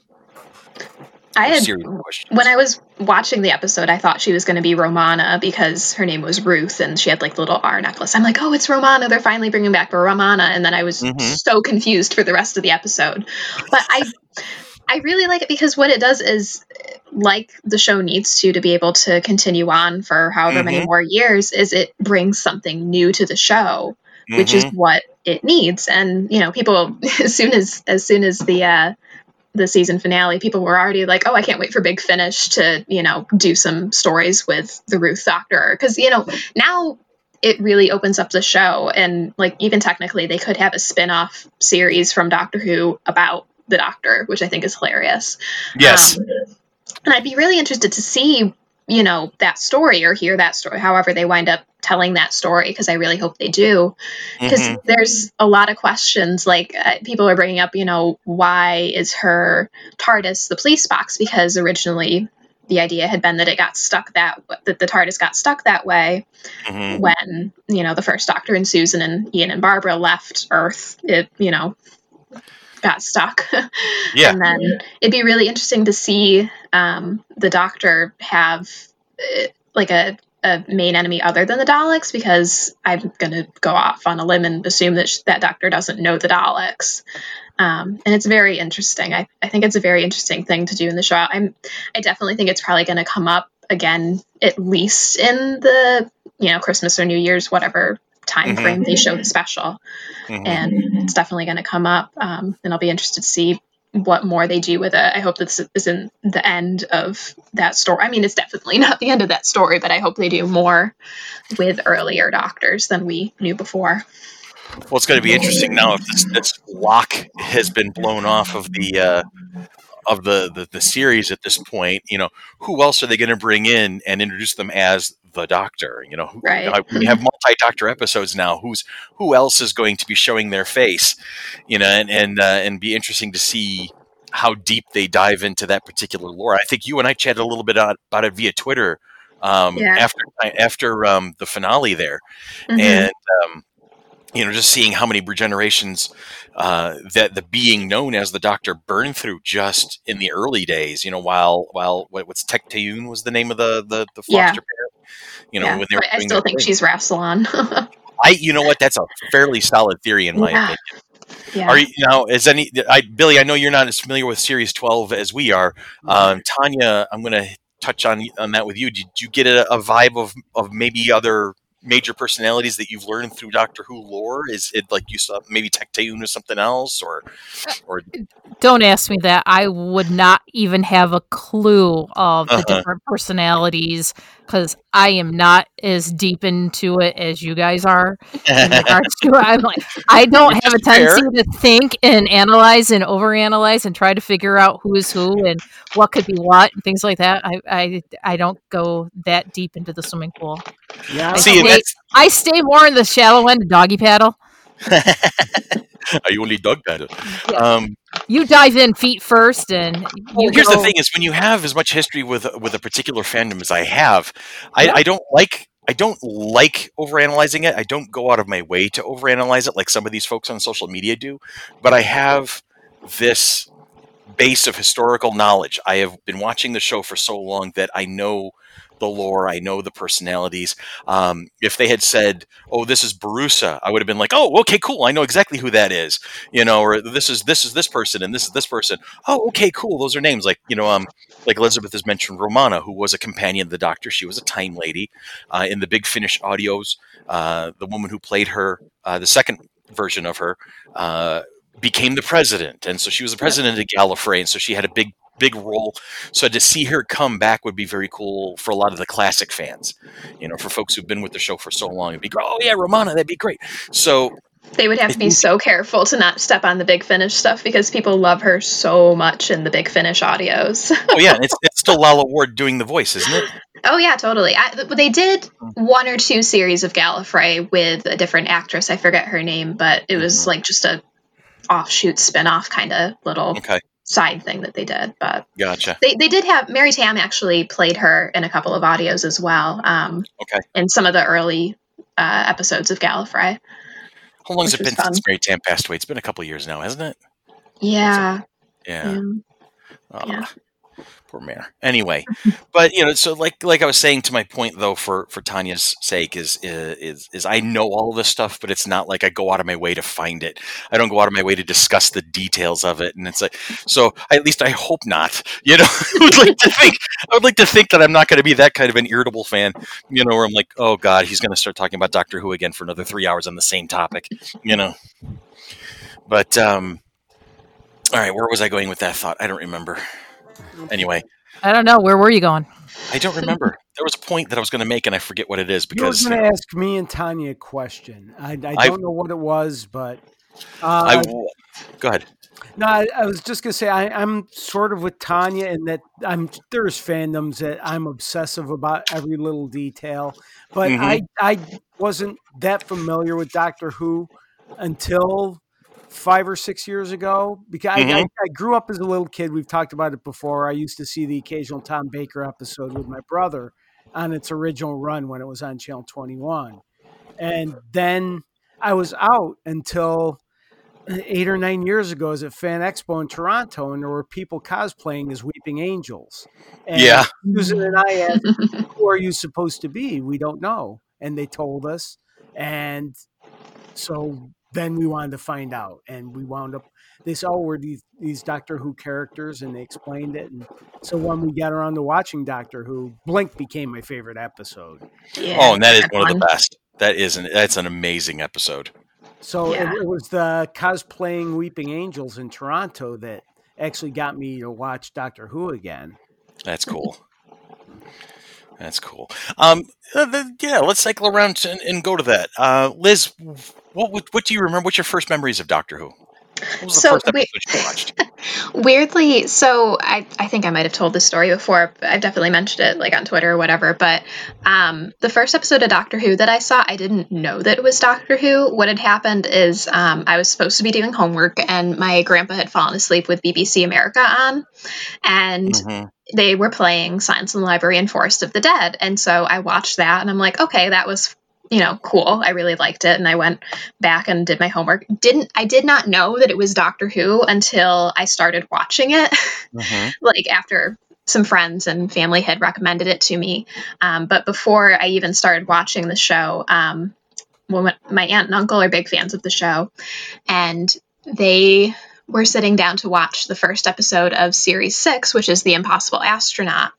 Speaker 1: I had
Speaker 2: series of questions.
Speaker 1: when I was watching the episode, I thought she was going to be Romana because her name was Ruth and she had like the little R necklace. I'm like, oh, it's Romana. They're finally bringing back Romana, and then I was
Speaker 2: Mhm.
Speaker 1: so confused for the rest of the episode. But I, I really like it because what it does is, like the show needs to to be able to continue on for however many
Speaker 2: Mhm.
Speaker 1: more years, is it brings something new to the show which is
Speaker 2: Mhm.
Speaker 1: what it needs. And you know, people as soon as as soon as the uh, the season finale, people were already like, "Oh, I can't wait for Big Finish to you know do some stories with the Ruth Doctor," because you know now it really opens up the show and like even technically they could have a spin-off series from Doctor Who about the Doctor, which I think is hilarious.
Speaker 2: yes.
Speaker 1: Um, and I'd be really interested to see, you know, that story or hear that story, however they wind up telling that story, because I really hope they do. Because
Speaker 2: Mhm.
Speaker 1: there's a lot of questions, like uh, people are bringing up, you know, why is her TARDIS the police box? Because originally the idea had been that it got stuck that that the TARDIS got stuck that way
Speaker 2: Mhm.
Speaker 1: when you know the first Doctor and Susan and Ian and Barbara left Earth. It you know got stuck.
Speaker 2: Yeah.
Speaker 1: and then it'd be really interesting to see um, the Doctor have uh, like a, a main enemy other than the Daleks, because I'm gonna go off on a limb and assume that sh- that Doctor doesn't know the Daleks. Um, and it's very interesting. I, I think it's a very interesting thing to do in the show. I'm I definitely think it's probably going to come up again, at least in the you know Christmas or New Year's, whatever time
Speaker 2: Mhm.
Speaker 1: frame they show the special,
Speaker 2: Mhm.
Speaker 1: and it's definitely going to come up. Um, and I'll be interested to see what more they do with it. I hope this isn't the end of that story. I mean, it's definitely not the end of that story, but I hope they do more with earlier doctors than we knew before.
Speaker 2: Well, it's going to be interesting now if this, this lock has been blown off of the uh, of the, the the series at this point. You know, who else are they going to bring in and introduce them as the Doctor? You know, who,
Speaker 1: Right.
Speaker 2: we have multi Doctor episodes now. Who's who else is going to be showing their face? You know, and and uh, and be interesting to see how deep they dive into that particular lore. I think you and I chatted a little bit about, it via Twitter um,
Speaker 1: Yeah.
Speaker 2: after after um, the finale there
Speaker 1: Mhm.
Speaker 2: and um, you know just seeing how many regenerations uh, that the being known as the doctor burned through just in the early days you know while while what, what's Tecteun was the name of the the, the foster
Speaker 1: Yeah.
Speaker 2: parent you know
Speaker 1: yeah,
Speaker 2: when they were
Speaker 1: I still think
Speaker 2: thing.
Speaker 1: she's Rassilon.
Speaker 2: I you know what that's a fairly solid theory in my
Speaker 1: Yeah.
Speaker 2: opinion
Speaker 1: yeah.
Speaker 2: are you now is any I Billy I know you're not as familiar with series 12 as we are um, Tanya I'm going to touch on on that with you did you get a, a vibe of of maybe other major personalities that you've learned through Doctor Who lore? Is it like you saw maybe Tecteun or something else, or or
Speaker 5: Don't ask me that. I would not even have a clue of the
Speaker 2: Uh-huh.
Speaker 5: different personalities because I am not as deep into it as you guys are. In to. I'm like, I don't
Speaker 2: Which
Speaker 5: have a
Speaker 2: is fair.
Speaker 5: tendency to think and analyze and overanalyze and try to figure out who is who and what could be what and things like that. I I, I don't go that deep into the swimming pool.
Speaker 4: Yeah,
Speaker 2: see?
Speaker 5: Okay.
Speaker 2: That's
Speaker 5: I stay more in the shallow end, of doggy paddle.
Speaker 2: are you only dog paddle?
Speaker 5: Yeah.
Speaker 2: Um,
Speaker 5: You dive in feet first, and
Speaker 2: well, here's the thing: is when you have as much history with with a particular fandom as I have, I,
Speaker 5: Yeah.
Speaker 2: I don't like. I don't like overanalyzing it. I don't go out of my way to overanalyze it like some of these folks on social media do. But I have this base of historical knowledge. I have been watching the show for so long that I know the lore. I know the personalities. Um, if they had said, "Oh, this is Borusa," I would have been like, "Oh, okay, cool. I know exactly who that is." You know, or this is this is this person and this is this person. Oh, okay, cool. Those are names. Like you know, um, like Elizabeth has mentioned Romana, who was a companion of the Doctor. She was a time lady uh, in the Big Finish audios. Uh, the woman who played her, uh, the second version of her. Uh, became the president and so she was the president of Gallifrey and so she had a big big role so to see her come back would be very cool for a lot of the classic fans you know for folks who've been with the show for so long it'd be great oh yeah romana that'd be great so
Speaker 1: They would have to be so careful to not step on the Big Finish stuff because people love her so much in the Big Finish audios.
Speaker 2: oh yeah it's, it's still Lalla Ward doing the voice isn't it
Speaker 1: oh yeah, totally. I, they did one or two series of Gallifrey with a different actress. I forget her name, but it was
Speaker 2: Mhm.
Speaker 1: like just a offshoot spin-off kind of little
Speaker 2: okay
Speaker 1: side thing that they did. But
Speaker 2: gotcha
Speaker 1: they, they did have Mary Tamm actually played her in a couple of audios as well. Um,
Speaker 2: Okay.
Speaker 1: In some of the early uh, episodes of Gallifrey.
Speaker 2: How long has it been since. Mary Tamm passed away? It's been a couple years now, hasn't it?
Speaker 1: Yeah,
Speaker 2: Yeah.
Speaker 1: yeah.
Speaker 2: Ah,
Speaker 1: Yeah.
Speaker 2: Poor Mare. Anyway, but you know, so like like I was saying to my point though, for for Tanya's sake, is is is I know all this stuff, but it's not like I go out of my way to find it. I don't go out of my way to discuss the details of it, and it's like so. At least I hope not. You know, I would like to think I would like to think that I'm not going to be that kind of an irritable fan. You know, where I'm like, oh god, he's going to start talking about Doctor Who again for another three hours on the same topic. You know, but um. All right, where was I going with that thought? I don't remember. Anyway,
Speaker 5: I don't know. Where were you going?
Speaker 2: I don't remember. There was a point that I was going to make, and I forget what it is because
Speaker 4: You were
Speaker 2: because
Speaker 4: going to ask me and Tanya a question. I, I
Speaker 2: I've-
Speaker 4: don't know what it was, but
Speaker 2: I
Speaker 4: uh,
Speaker 2: w- go ahead.
Speaker 4: no, I, I was just going to say I, I'm sort of with Tanya in that I'm there's fandoms that I'm obsessive about every little detail, but
Speaker 2: Mhm.
Speaker 4: I I wasn't that familiar with Doctor Who until five or six years ago because I, I.
Speaker 2: Mm-hmm.
Speaker 4: I grew up as a little kid. We've talked about it before. I used to see the occasional Tom Baker episode with my brother on its original run when it was on Channel 21. And then I was out until eight or nine years ago as at Fan Expo in Toronto, and there were people cosplaying as Weeping Angels. And
Speaker 2: Yeah.
Speaker 4: Susan and I asked, Who are you supposed to be? We don't know. And they told us. And so then we wanted to find out. And we wound up, they said, Oh, we're these, these Doctor Who characters, and they explained it. And so when we got around to watching Doctor Who, Blink became my favorite episode.
Speaker 1: yeah.
Speaker 2: oh, and that is one of the best. That is an that's an amazing episode.
Speaker 4: So
Speaker 1: Yeah.
Speaker 4: it, it was the cosplaying Weeping Angels in Toronto that actually got me to watch Doctor Who again.
Speaker 2: That's cool. That's cool. Um, uh, the, yeah, let's cycle around and, and go to that. Uh, Liz, what, what what do you remember? What's your first memories of Doctor Who? What was the
Speaker 1: So,
Speaker 2: first
Speaker 1: we-
Speaker 2: you watched?
Speaker 1: Weirdly, so I, I think I might have told this story before. but I've definitely mentioned it like on Twitter or whatever. But um, the first episode of Doctor Who that I saw, I didn't know that it was Doctor Who. What had happened is um, I was supposed to be doing homework, and my grandpa had fallen asleep with BBC America on, and
Speaker 2: Mhm.
Speaker 1: they were playing Silence in the Library and Forest of the Dead. And so I watched that and I'm like, okay, that was, you know, cool. I really liked it. And I went back and did my homework. Didn't, I did not know that it was Doctor Who until I started watching it,
Speaker 2: Mhm.
Speaker 1: like after some friends and family had recommended it to me. Um, but before I even started watching the show, um, well, my aunt and uncle are big fans of the show, and they were sitting down to watch the first episode of series six, which is The Impossible Astronaut.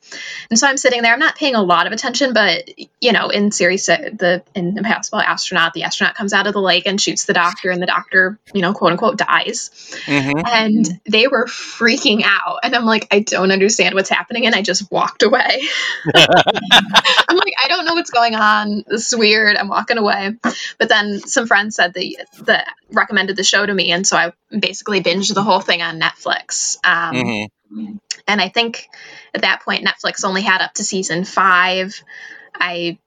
Speaker 1: And so I'm sitting there, I'm not paying a lot of attention, but you know, in series six, the in Impossible Astronaut, the astronaut comes out of the lake and shoots the doctor, and the doctor, you know, quote unquote, dies.
Speaker 2: Mhm.
Speaker 1: And they were freaking out. And I'm like, I don't understand what's happening. And I just walked away. I'm like, I don't know what's going on. This is weird. I'm walking away. But then some friends said the, that recommended the show to me, and so I basically binged the whole thing on Netflix. Um,
Speaker 2: Mhm.
Speaker 1: And I think at that point, Netflix only had up to season five. I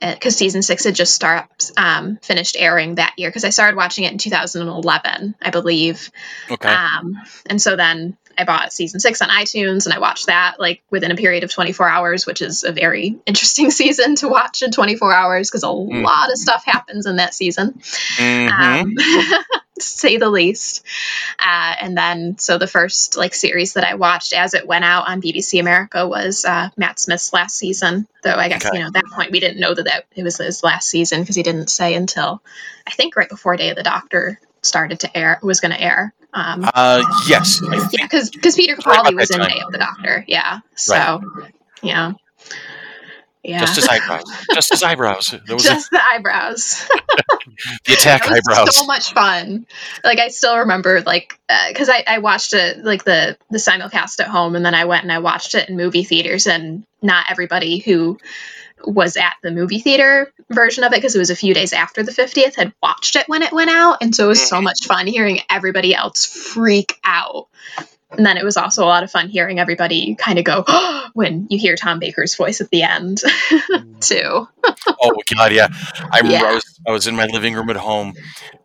Speaker 1: because season six had just stopped, um, finished airing that year. Because I started watching it in 2011, I believe.
Speaker 2: Okay.
Speaker 1: Um, and so then I bought season six on iTunes and I watched that like within a period of 24 hours, which is a very interesting season to watch in 24 hours because a lot of stuff happens in that season,
Speaker 2: Mhm.
Speaker 1: um, to say the least. Uh, and then, so the first like series that I watched as it went out on BBC America was uh, Matt Smith's last season. Though I guess
Speaker 2: Okay.
Speaker 1: you know at that point we didn't know that, that it was his last season because he didn't say until I think right before Day of the Doctor started to air was going to air. Um,
Speaker 2: Uh, yes.
Speaker 1: Yeah, because because Peter
Speaker 2: Right
Speaker 1: Capaldi was in. Day of the Doctor. Yeah. So, yeah. Yeah.
Speaker 2: just his eyebrows. Just his eyebrows. There was a-
Speaker 1: Just the eyebrows.
Speaker 2: the attack eyebrows.
Speaker 1: so much fun. Like I still remember, like, because I, I watched it like the the simulcast at home, and then I went and I watched it in movie theaters, and not everybody who was at the movie theater version of it because it was a few days after the 50th had watched it when it went out and so it was so mm-hmm. much fun hearing everybody else freak out and then it was also a lot of fun hearing everybody kind of go when you hear tom baker's voice at the end mm. too
Speaker 2: oh god, yeah. I remember I
Speaker 1: Yeah.
Speaker 2: was I was in my living room at home,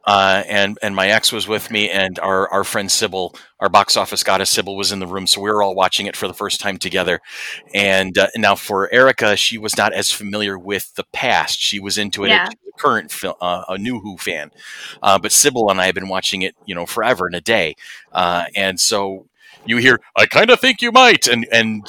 Speaker 2: uh, and and my ex was with me, and our our friend Sybil, our box office goddess Sybil, was in the room, so we were all watching it for the first time together. And uh, now for Erica, she was not as familiar with the past. She was into it.
Speaker 1: Yeah.
Speaker 2: A current film, uh, a new Who fan, uh, but Sybil and I have been watching it, you know, forever in a day, uh, and so. You hear, I kind of think you might, and and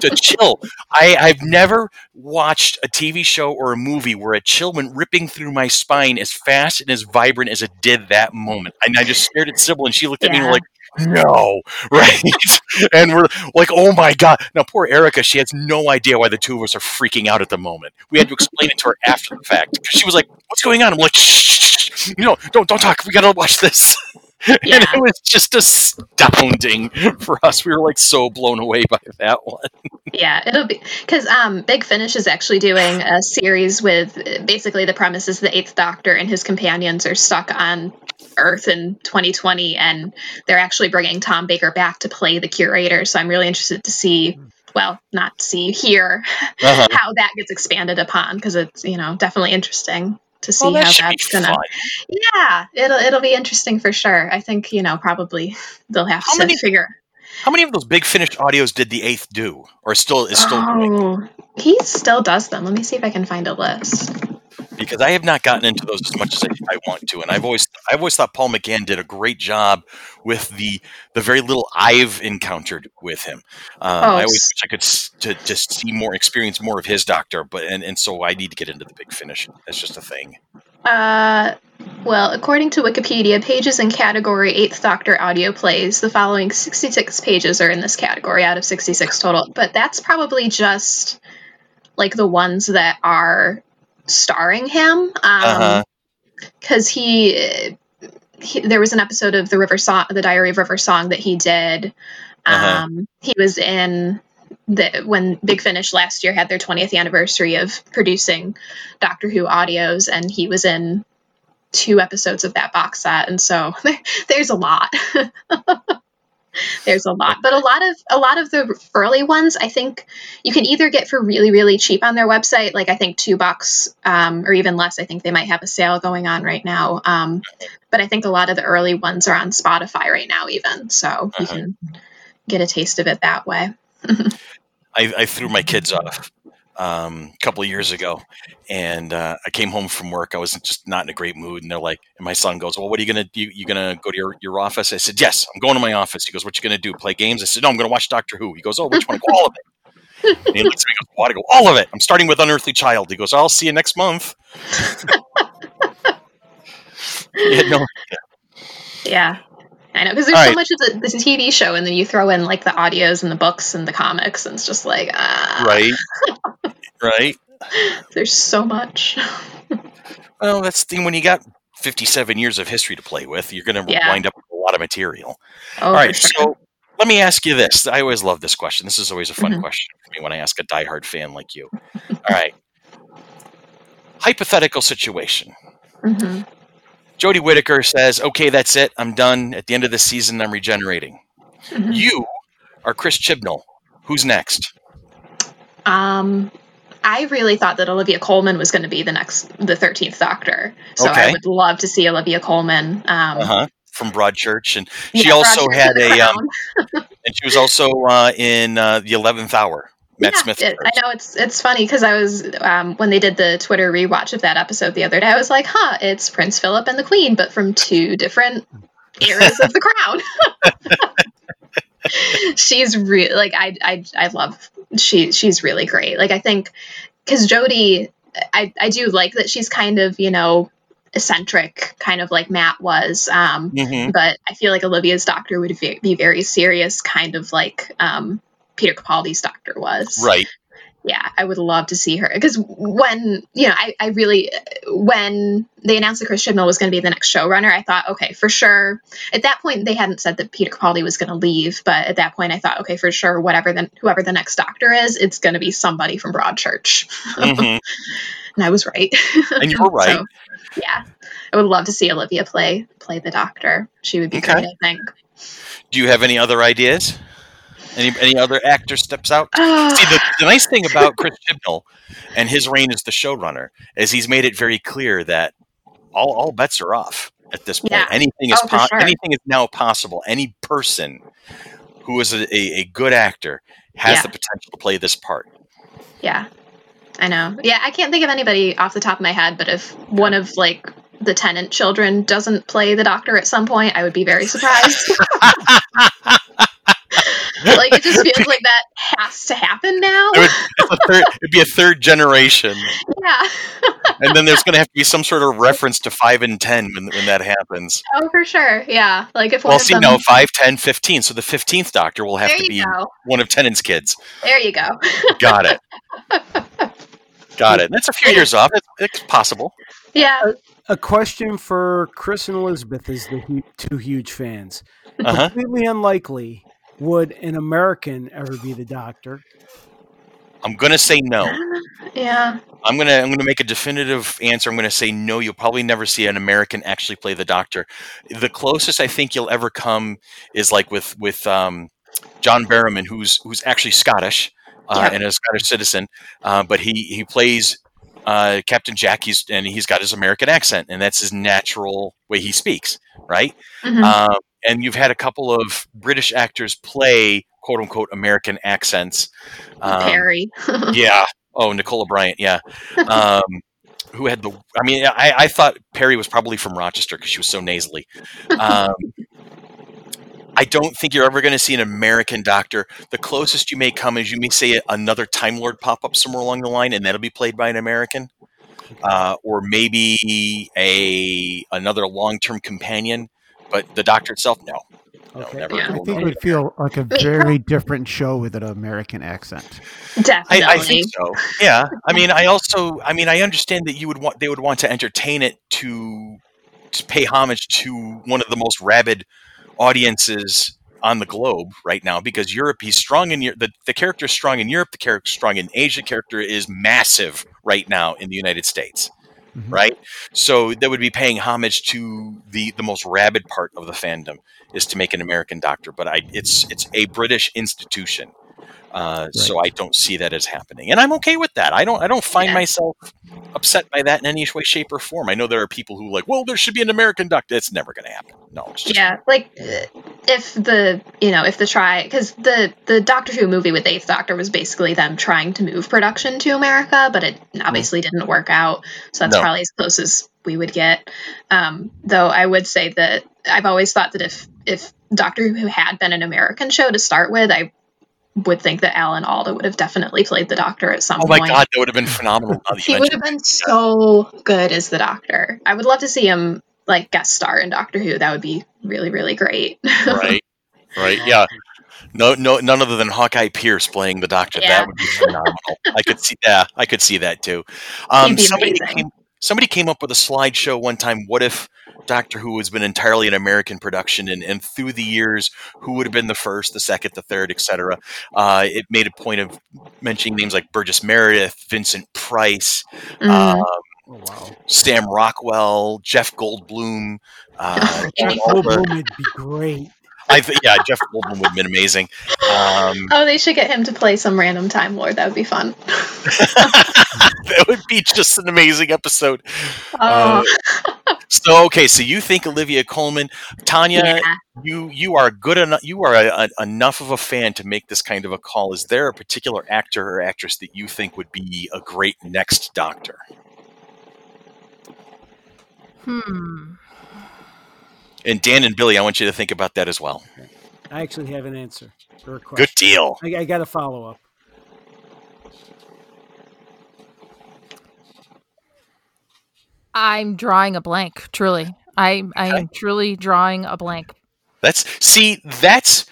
Speaker 2: to chill. I, I've never watched a TV show or a movie where a chill went ripping through my spine as fast and as vibrant as it did that moment. And I just stared at Sybil, and she looked at me and we're like, "No, right?" and we're like, "Oh my god!" Now, poor Erica, she has no idea why the two of us are freaking out at the moment. We had to explain it to her after the fact she was like, "What's going on?" I'm like, "Shh, shh, shh. you know, don't don't talk. We gotta watch this." and
Speaker 1: Yeah.
Speaker 2: it was just astounding for us. We were like so blown away by that one.
Speaker 1: Yeah, it'll be because um, Big Finish is actually doing a series with basically the premise is the Eighth Doctor and his companions are stuck on Earth in 2020, and they're actually bringing Tom Baker back to play the curator. So I'm really interested to see, well, not see, hear
Speaker 2: Uh-huh.
Speaker 1: how that gets expanded upon because it's you know definitely interesting to see
Speaker 2: Well, that
Speaker 1: how that's gonna.
Speaker 2: fun.
Speaker 1: Yeah, it'll it'll be interesting for sure. I think you know probably they'll have
Speaker 2: How
Speaker 1: to
Speaker 2: many-
Speaker 1: figure.
Speaker 2: How many of those big finished audios did the eighth do, or still is still doing?
Speaker 1: Oh, he still does them. Let me see if I can find a list.
Speaker 2: Because I have not gotten into those as much as I, I want to, and I've always I've always thought Paul McGann did a great job with the the very little I've encountered with him. Um,
Speaker 1: Oh,
Speaker 2: I always wish I could s- to just see more, experience more of his Doctor, but and, and so I need to get into the big finish. That's just a thing.
Speaker 1: Uh, well, according to Wikipedia, pages in category 8th Doctor audio plays, the following 66 pages are in this category out of 66 total. But that's probably just like the ones that are starring him.
Speaker 2: Uh-huh.
Speaker 1: Because he, he, there was an episode of the River Song, the Diary of River Song that he did.
Speaker 2: Uh-huh.
Speaker 1: Um, he was in the when Big Finish last year had their 20th anniversary of producing Doctor Who audios, and he was in two episodes of that box set, and so there's a lot. there's a lot, but a lot of a lot of the early ones, I think you can either get for really really cheap on their website, like I think two bucks um, or even less. I think they might have a sale going on right now. Um, but I think a lot of the early ones are on Spotify right now, even so you
Speaker 2: Uh-huh.
Speaker 1: can get a taste of it that way.
Speaker 2: I, I threw my kids off um, a couple of years ago, and uh, I came home from work. I was just not in a great mood, and they're like, and my son goes, "Well, what are you gonna do? You gonna go to your, your office?" I said, "Yes, I'm going to my office." He goes, "What you gonna do? Play games?" I said, "No, I'm gonna watch Doctor Who." He goes, "Oh, which one? I go, All of it." And he looks at me and goes, "What?" I go, "All of it." I'm starting with Unearthly Child. He goes, "I'll see you next month." He had no-
Speaker 1: Yeah. I know because there's
Speaker 2: All
Speaker 1: so
Speaker 2: right.
Speaker 1: much of the, the TV show, and then you throw in like the audios and the books and the comics, and it's just like, ah,
Speaker 2: right, right.
Speaker 1: there's so much.
Speaker 2: Well, that's the thing when you got 57 years of history to play with, you're going to
Speaker 1: Yeah.
Speaker 2: wind up with a lot of material.
Speaker 1: Oh,
Speaker 2: All right,
Speaker 1: sure.
Speaker 2: so let me ask you this. I always love this question. This is always a fun
Speaker 1: Mhm.
Speaker 2: question for me when I ask a diehard fan like you. All right. Hypothetical situation.
Speaker 1: Mhm.
Speaker 2: Jodie Whittaker says, okay, that's it. I'm done. At the end of the season, I'm regenerating.
Speaker 1: Mhm.
Speaker 2: You are Chris Chibnall. Who's next?
Speaker 1: Um, I really thought that Olivia Colman was going to be the next, the thirteenth Doctor. So I would love to see Olivia Colman. Um,
Speaker 2: Uh-huh. From Broadchurch. And she
Speaker 1: yeah,
Speaker 2: also
Speaker 1: Roger
Speaker 2: had a, um, and she was also uh, in uh, The 11th Hour. Matt
Speaker 1: yeah,
Speaker 2: Smith.
Speaker 1: it- I know it's it's funny because I was um, when they did the Twitter rewatch of that episode the other day. I was like, "Huh, it's Prince Philip and the Queen, but from two different eras of the Crown." she's really like I I I love she she's really great. Like I think because Jodie, I I do like that she's kind of you know eccentric, kind of like Matt was. Um,
Speaker 2: Mhm.
Speaker 1: but I feel like Olivia's doctor would be very serious, kind of like um, Peter Capaldi's doctor was.
Speaker 2: Right.
Speaker 1: Yeah, I would love to see her because when you know, I, I really when they announced that Chris Chibnall was going to be the next showrunner, I thought, okay, for sure. At that point, they hadn't said that Peter Capaldi was going to leave, but at that point, I thought, okay, for sure, whatever the whoever the next doctor is, it's going to be somebody from Broadchurch,
Speaker 2: Mhm.
Speaker 1: and I was right.
Speaker 2: And you were right.
Speaker 1: So, yeah, I would love to see Olivia play play the doctor. She would be
Speaker 2: Okay.
Speaker 1: great, I think.
Speaker 2: Do you have any other ideas? Any any other actor steps out? See, the, the nice thing about Chris Chibnall and his reign as the showrunner is he's made it very clear that all, all bets are off at this point.
Speaker 1: Yeah.
Speaker 2: Anything is
Speaker 1: Oh,
Speaker 2: po-
Speaker 1: sure.
Speaker 2: anything is now possible. Any person who is a, a, a good actor has
Speaker 1: Yeah.
Speaker 2: the potential to play this part.
Speaker 1: yeah, I know. Yeah, I can't think of anybody off the top of my head, but if one of like the Tennant children doesn't play the doctor at some point, I would be very surprised. like it just feels like that has to happen now.
Speaker 2: It would, it's a third, it'd be a third generation,
Speaker 1: Yeah.
Speaker 2: and then there's going to have to be some sort of reference to five and ten when, when that happens.
Speaker 1: Oh, for sure. Yeah. Like if one
Speaker 2: Well,
Speaker 1: of
Speaker 2: see,
Speaker 1: them.
Speaker 2: no, 5, 10, 15. So the 15th Doctor will have
Speaker 1: there
Speaker 2: to be
Speaker 1: go.
Speaker 2: one of Tennant's kids.
Speaker 1: There you go.
Speaker 2: Got it. Got it. That's a few years off. It's, it's possible.
Speaker 1: Yeah.
Speaker 4: A question for Chris and Elizabeth as the two huge fans.
Speaker 2: Uh-huh.
Speaker 4: Completely unlikely. Would an American ever be the Doctor?
Speaker 2: I'm going to say no.
Speaker 1: Yeah.
Speaker 2: I'm gonna I'm gonna make a definitive answer. I'm gonna say no. You'll probably never see an American actually play the Doctor. The closest I think you'll ever come is like with with um, John Barrowman, who's who's actually Scottish uh,
Speaker 1: Yep.
Speaker 2: and a Scottish citizen, uh, but he he plays uh, Captain Jack. He's and he's got his American accent, and that's his natural way he speaks, right?
Speaker 1: Mhm.
Speaker 2: Um, and you've had a couple of British actors play quote unquote American accents. Um,
Speaker 1: Peri.
Speaker 2: yeah. Oh, Nicola Bryant. Yeah. Um, who had the? I mean, I, I thought Peri was probably from Rochester because she was so nasally. Um, I don't think you're ever going to see an American doctor. The closest you may come is you may see another Time Lord pop up somewhere along the line, and that'll be played by an American, uh, or maybe a another long term companion. But the Doctor itself, no. No,
Speaker 4: Okay.
Speaker 2: never.
Speaker 1: Yeah.
Speaker 3: I think it would feel like a very different show with an American accent.
Speaker 1: Definitely.
Speaker 2: I, I think so. Yeah. I mean, I also, I mean, I understand that you would want, they would want to entertain it to, to pay homage to one of the most rabid audiences on the globe right now because Europe, he's strong in Europe. The, the character is strong in Europe. The character is strong in Asia. The character is massive right now in the United States.
Speaker 3: Mhm.
Speaker 2: Right. So that would be paying homage to the, the most rabid part of the fandom is to make an American doctor, but I, it's, it's a British institution. Uh, So I don't see that as happening, and I'm okay with that. I don't. I don't find
Speaker 1: Yeah.
Speaker 2: myself upset by that in any way, shape, or form. I know there are people who are like, well, there should be an American doctor. It's never going to happen. No, it's just
Speaker 1: Yeah, like if the you know if the try because the the Doctor Who movie with Eighth Doctor was basically them trying to move production to America, but it obviously didn't work out. So that's
Speaker 2: No.
Speaker 1: probably as close as we would get. Um, though I would say that I've always thought that if if Doctor Who had been an American show to start with, I would think that Alan Alda would have definitely played the Doctor at some point.
Speaker 2: Oh my god, that would have been phenomenal. that
Speaker 1: He would have been so good as the Doctor. I would love to see him like guest star in Doctor Who. That would be really, really great.
Speaker 2: right, right, yeah. No, no, none other than Hawkeye Pierce playing the Doctor.
Speaker 1: Yeah.
Speaker 2: That would be phenomenal. I could see. Yeah, I could see that too. Um, somebody came. Somebody came up with a slideshow one time. What if Doctor Who has been entirely an American production, and, and through the years, who would have been the first, the second, the third, etc. Uh, it made a point of mentioning names like Burgess Meredith, Vincent Price,
Speaker 1: Mm.
Speaker 2: um,
Speaker 4: Oh, wow.
Speaker 2: Sam Rockwell, Jeff Goldblum. Uh,
Speaker 1: Any
Speaker 2: all the-
Speaker 4: Goldblum would be great.
Speaker 2: I th- yeah, Jeff Goldblum would have been amazing. Um,
Speaker 1: oh, they should get him to play some random Time Lord. That would be fun.
Speaker 2: that would be just an amazing episode. Uh,
Speaker 1: Oh,
Speaker 2: So okay, so you think Olivia Colman, Tanya,
Speaker 1: yeah.
Speaker 2: you you are good enough. You are a, a, enough of a fan to make this kind of a call. Is there a particular actor or actress that you think would be a great next Doctor?
Speaker 5: Hmm.
Speaker 2: And Dan and Billy, I want you to think about that as well.
Speaker 4: I actually have an answer or a question.
Speaker 2: Good deal.
Speaker 4: I, I got a follow up.
Speaker 5: I'm drawing a blank. Truly, I I am truly drawing a blank.
Speaker 2: That's see, that's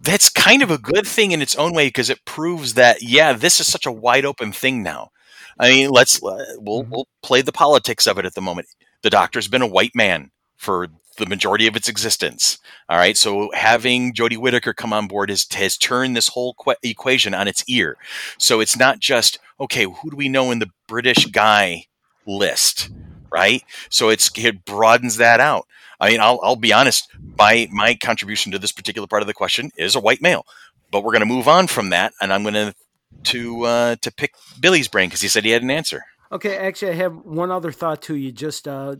Speaker 2: that's kind of a good thing in its own way because it proves that yeah, this is such a wide open thing now. I mean, let's uh, we'll
Speaker 3: Mhm.
Speaker 2: we'll play the politics of it at the moment. The Doctor's been a white man for the majority of its existence. All right, so having Jodie Whittaker come on board has has turned this whole equation on its ear. So it's not just okay, who do we know in the British guy list, right? So it's it broadens that out. I mean, I'll, I'll be honest. My my contribution to this particular part of the question is a white male. but we're going to move on from that, and I'm going to to uh, to pick Billy's brain because he said he had an answer.
Speaker 4: Okay, actually, I have one other thought too. You just uh,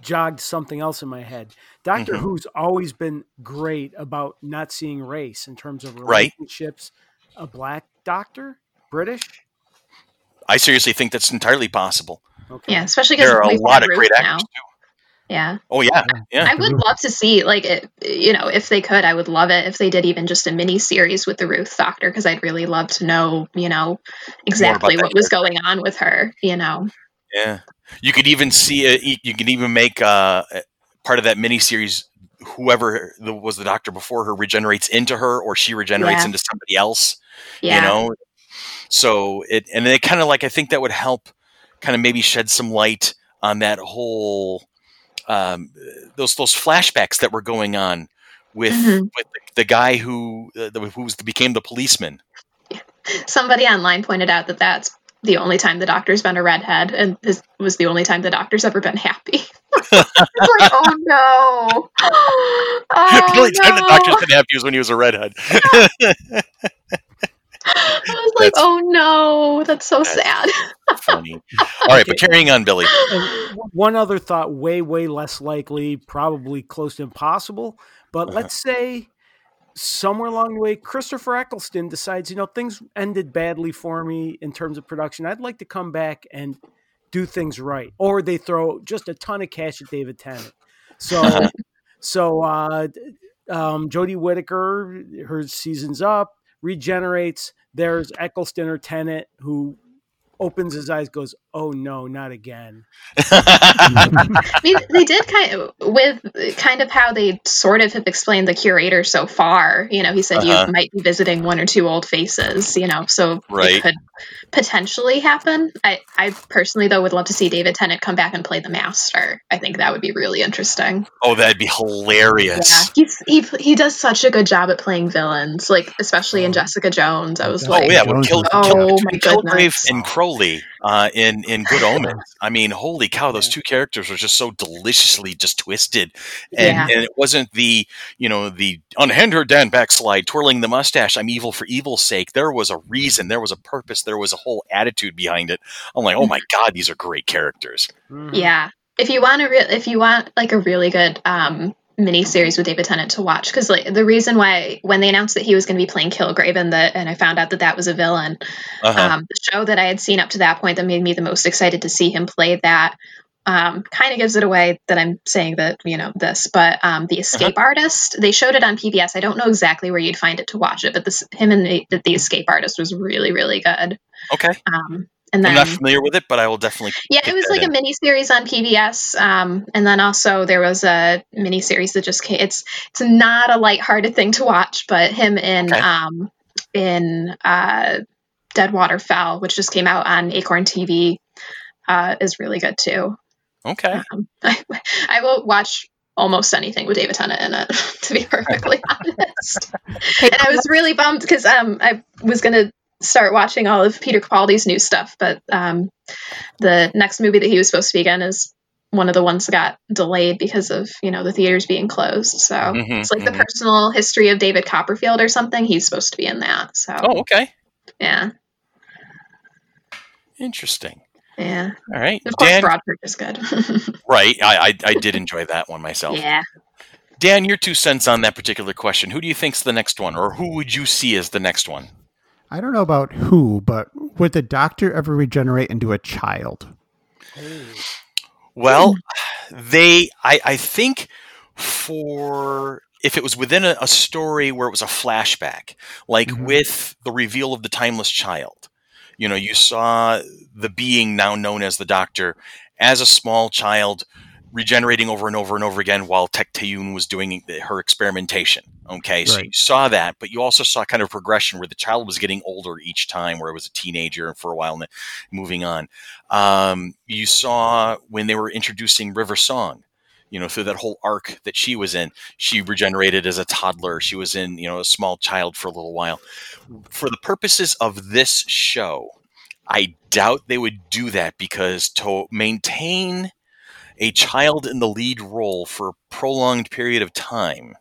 Speaker 4: jogged something else in my head. Doctor
Speaker 2: Mhm.
Speaker 4: Who's always been great about not seeing race in terms of
Speaker 2: Right.
Speaker 4: relationships. A black doctor, British.
Speaker 2: I seriously think that's entirely possible.
Speaker 4: Okay.
Speaker 1: Yeah, especially because
Speaker 2: There are a lot of great
Speaker 1: Ruth
Speaker 2: actors too.
Speaker 1: Yeah,
Speaker 2: Oh yeah, yeah.
Speaker 1: I would love to see like it. You know, if they could, I would love it if they did even just a mini series with the Ruth Doctor because I'd really love to know, you know, exactly what was going on with her. You know,
Speaker 2: Yeah, you could even see it. You could even make uh, part of that miniseries. Whoever the, was the doctor before her regenerates into her, or she regenerates
Speaker 1: Yeah.
Speaker 2: into somebody else.
Speaker 1: yeah,
Speaker 2: You know, so it and it kind of like I think that would help, kind of maybe shed some light on that whole um, those those flashbacks that were going on with
Speaker 1: Mhm.
Speaker 2: with the, the guy who uh, the, who was became the policeman.
Speaker 1: somebody online pointed out that that's the only time the Doctor's been a redhead, and this was the only time the Doctor's ever been happy. it's like, oh no, oh,
Speaker 2: the only time the
Speaker 1: no.
Speaker 2: doctor's been happy was when he was a redhead.
Speaker 1: I was like,
Speaker 2: That's-
Speaker 1: oh no, that's so
Speaker 2: That's-
Speaker 1: sad.
Speaker 2: Funny. All right, but carrying on, Billy.
Speaker 4: And one other thought, way, way less likely, probably close to impossible. But
Speaker 2: Uh-huh.
Speaker 4: let's say somewhere along the way, Christopher Eccleston decides, you know, things ended badly for me in terms of production. I'd like to come back and do things right. Or they throw just a ton of cash at David Tennant. So, so uh, um, Jodie Whittaker, her season's up, regenerates. There's Eccleston or Tennant who opens his eyes, goes, "Oh no, not again."
Speaker 1: I mean, they did kind of with kind of how they sort of have explained the curator so far. You know, he said
Speaker 2: Uh-huh.
Speaker 1: you might be visiting one or two old faces. You know, so
Speaker 2: Right.
Speaker 1: it could potentially happen. I, I personally though would love to see David Tennant come back and play the Master. I think that would be really interesting.
Speaker 2: oh, that'd be hilarious.
Speaker 1: Yeah, he's he he does such a good job at playing villains, like especially in
Speaker 3: Oh.
Speaker 1: Jessica Jones. I was
Speaker 3: Oh,
Speaker 2: Oh yeah, when
Speaker 3: Jones
Speaker 2: Kill,
Speaker 3: was-
Speaker 1: Oh,
Speaker 2: Kill,
Speaker 1: my
Speaker 2: between Kilgrave
Speaker 1: goodness.
Speaker 2: and Crowley uh, in in Good Omens. I mean, holy cow, those two characters were just so deliciously just twisted, and
Speaker 1: Yeah.
Speaker 2: and it wasn't the you know the unhand her Dan backslide twirling the mustache. I'm evil for evil's sake. There was a reason. There was a purpose. There was a whole attitude behind it. I'm like, oh my god, these are great characters.
Speaker 1: Yeah. If you want a real, if you want like a really good um mini series with David Tennant to watch, because like the reason why when they announced that he was going to be playing Kilgrave and the and I found out that that was a villain,
Speaker 2: Uh-huh.
Speaker 1: um, the show that I had seen up to that point that made me the most excited to see him play that. Um, kind of gives it away that I'm saying that you know this, but um, the Escape Artist they showed it on PBS. I don't know exactly where you'd find it to watch it, but this him and the, the Escape Artist was really really good.
Speaker 2: okay,
Speaker 1: Um, and then
Speaker 2: I'm not familiar with it, but I will definitely.
Speaker 1: yeah, it was
Speaker 2: that
Speaker 1: like a mini series on PBS, um, and then also there was a mini series that just came. It's it's not a lighthearted thing to watch, but him in
Speaker 2: Okay.
Speaker 1: um, in uh, Deadwater Fell, which just came out on Acorn TV, uh, is really good too.
Speaker 2: Okay.
Speaker 1: Um, I, I will watch almost anything with David Tennant in it, to be perfectly honest. And I was really bummed because um, I was going to start watching all of Peter Capaldi's new stuff, but um, the next movie that he was supposed to be in is one of the ones that got delayed because of you know the theaters being closed. So
Speaker 2: Mhm,
Speaker 1: it's like
Speaker 2: mhm.
Speaker 1: the personal history of David Copperfield or something. He's supposed to be in that. So
Speaker 2: Oh, okay.
Speaker 1: yeah,
Speaker 2: Interesting.
Speaker 1: yeah.
Speaker 2: All right,
Speaker 1: Of course,
Speaker 2: Dan.
Speaker 1: Broadchurch is good.
Speaker 2: Right, I, I I did enjoy that one myself.
Speaker 1: yeah.
Speaker 2: Dan, your two cents on that particular question. Who do you think's the next one, or who would you see as the next one?
Speaker 3: I don't know about who, but would the doctor ever regenerate into a child?
Speaker 2: Well, they, I, I think for if it was within a, a story where it was a flashback, like
Speaker 3: Mhm.
Speaker 2: with the reveal of the timeless child, you know, you saw the being now known as the Doctor as a small child regenerating over and over and over again while Tecteun was doing her experimentation. Okay, so
Speaker 3: Right.
Speaker 2: you saw that, but you also saw kind of progression where the child was getting older each time, where it was a teenager and for a while and then moving on. Um, you saw when they were introducing River Song, you know, through that whole arc that she was in, she regenerated as a toddler. She was in, you know, a small child for a little while. For the purposes of this show, I doubt they would do that because to maintain a child in the lead role for a prolonged period of time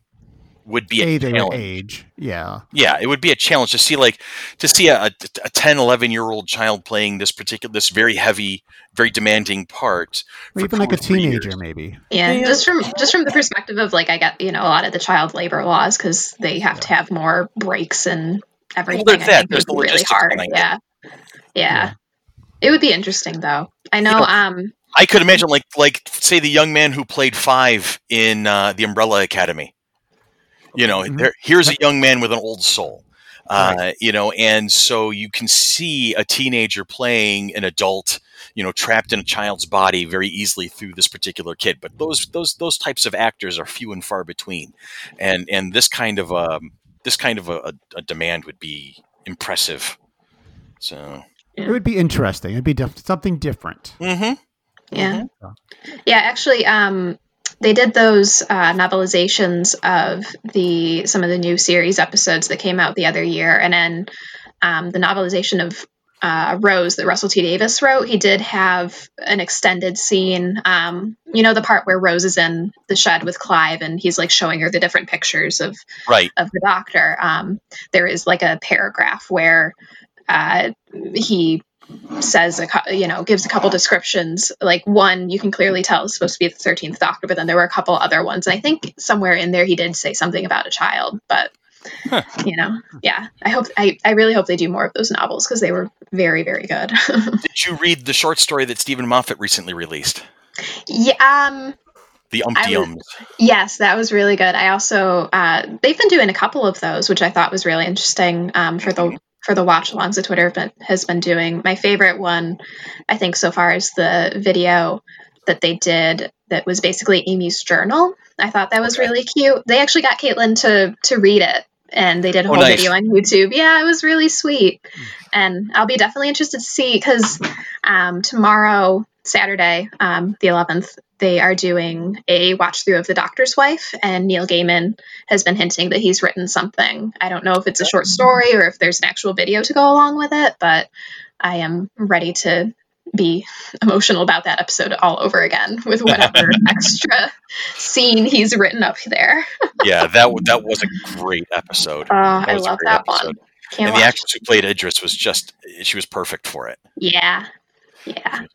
Speaker 2: would be a,
Speaker 3: A, they would
Speaker 2: challenge.
Speaker 3: age. Yeah.
Speaker 2: Yeah, it would be a challenge to see like to see a, a 10, 11 year old child playing this particular this very heavy, very demanding part.
Speaker 3: Or even like a teenager,
Speaker 2: years.
Speaker 3: maybe.
Speaker 1: Yeah,
Speaker 4: Yeah.
Speaker 1: just from just from the perspective of like I get you know a lot of the child labor laws because they have to have more breaks and everything.
Speaker 2: there's that. There's the
Speaker 1: really hard. Yeah. yeah,
Speaker 3: Yeah.
Speaker 1: It would be interesting though. I know.
Speaker 2: know-
Speaker 1: um,
Speaker 2: I could imagine like like say the young man who played five in uh, the Umbrella Academy. You know,
Speaker 3: Mhm.
Speaker 2: there, here's a young man with an old soul. Uh, you know, and so you can see a teenager playing an adult, you know, trapped in a child's body very easily through this particular kid. But those those those types of actors are few and far between, and and this kind of um this kind of a, a, a demand would be impressive. So,
Speaker 3: It would be interesting. It'd be diff- something different.
Speaker 2: hmm
Speaker 1: yeah,
Speaker 3: Mhm.
Speaker 1: yeah. Actually, um, they did those uh, novelizations of the some of the new series episodes that came out the other year, and then um, the novelization of uh, Rose that Russell T Davies wrote. He did have an extended scene. Um, you know, the part where Rose is in the shed with Clive, and he's like showing her the different pictures of
Speaker 2: right.
Speaker 1: of the doctor. Um, there is like a paragraph where uh, he says a you know gives a couple descriptions like one you can clearly tell is supposed to be the 13th doctor but then there were a couple other ones and i think somewhere in there he did say something about a child but
Speaker 2: Huh.
Speaker 1: you know yeah i hope i, I really hope they do more of those novels because they were very very good
Speaker 2: Did you read the short story that Steven Moffat recently released?
Speaker 1: yeah um
Speaker 2: The
Speaker 1: I
Speaker 2: Umpty
Speaker 1: was-
Speaker 2: Ums.
Speaker 1: Yes, that was really good. I also uh, they've been doing a couple of those, which I thought was really interesting um, for the for the watch alongs that Twitter been, has been doing. My favorite one, I think, so far is the video that they did that was basically Amy's journal. I thought that was
Speaker 2: Okay.
Speaker 1: really cute. They actually got Caitlin to to read it, and they did a
Speaker 2: Oh,
Speaker 1: whole
Speaker 2: nice.
Speaker 1: video on YouTube. Yeah, it was really sweet, and I'll be definitely interested to see because um, tomorrow, Saturday, um, the 11th, they are doing a watch through of The Doctor's Wife, and Neil Gaiman has been hinting that he's written something. I don't know if it's a short story or if there's an actual video to go along with it, but I am ready to be emotional about that episode all over again with whatever extra scene he's written up there.
Speaker 2: Yeah, that w- that was a great episode.
Speaker 1: Oh,
Speaker 2: That
Speaker 1: I love that
Speaker 2: episode.
Speaker 1: one. Can't
Speaker 2: And the actress who played Idris was just she was perfect for it.
Speaker 1: Yeah. Yeah.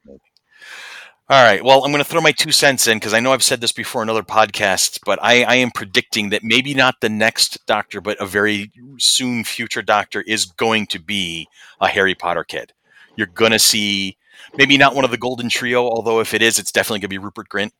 Speaker 2: All right. Well, I'm going to throw my two cents in because I know I've said this before in other podcasts, but I, I am predicting that maybe not the next Doctor, but a very soon future Doctor is going to be a Harry Potter kid. You're going to see maybe not one of the Golden Trio, although if it is, it's definitely going to be Rupert Grint.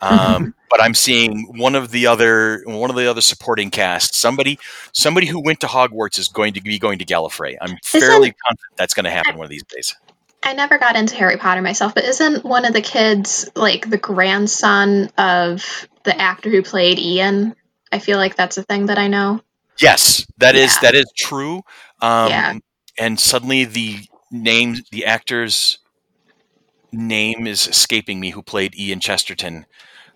Speaker 2: Um, but I'm seeing one of the other one of the other supporting cast. Somebody somebody who went to Hogwarts is going to be going to Gallifrey. I'm fairly confident that's going to happen one of these days.
Speaker 1: I never got into Harry Potter myself, but isn't one of the kids like the grandson of the actor who played Ian? I feel like that's a thing that I know.
Speaker 2: Yes, that is
Speaker 1: Yeah.
Speaker 2: that is true. Um,
Speaker 1: Yeah.
Speaker 2: And suddenly the name, the actor's name is escaping me. Who played Ian Chesterton?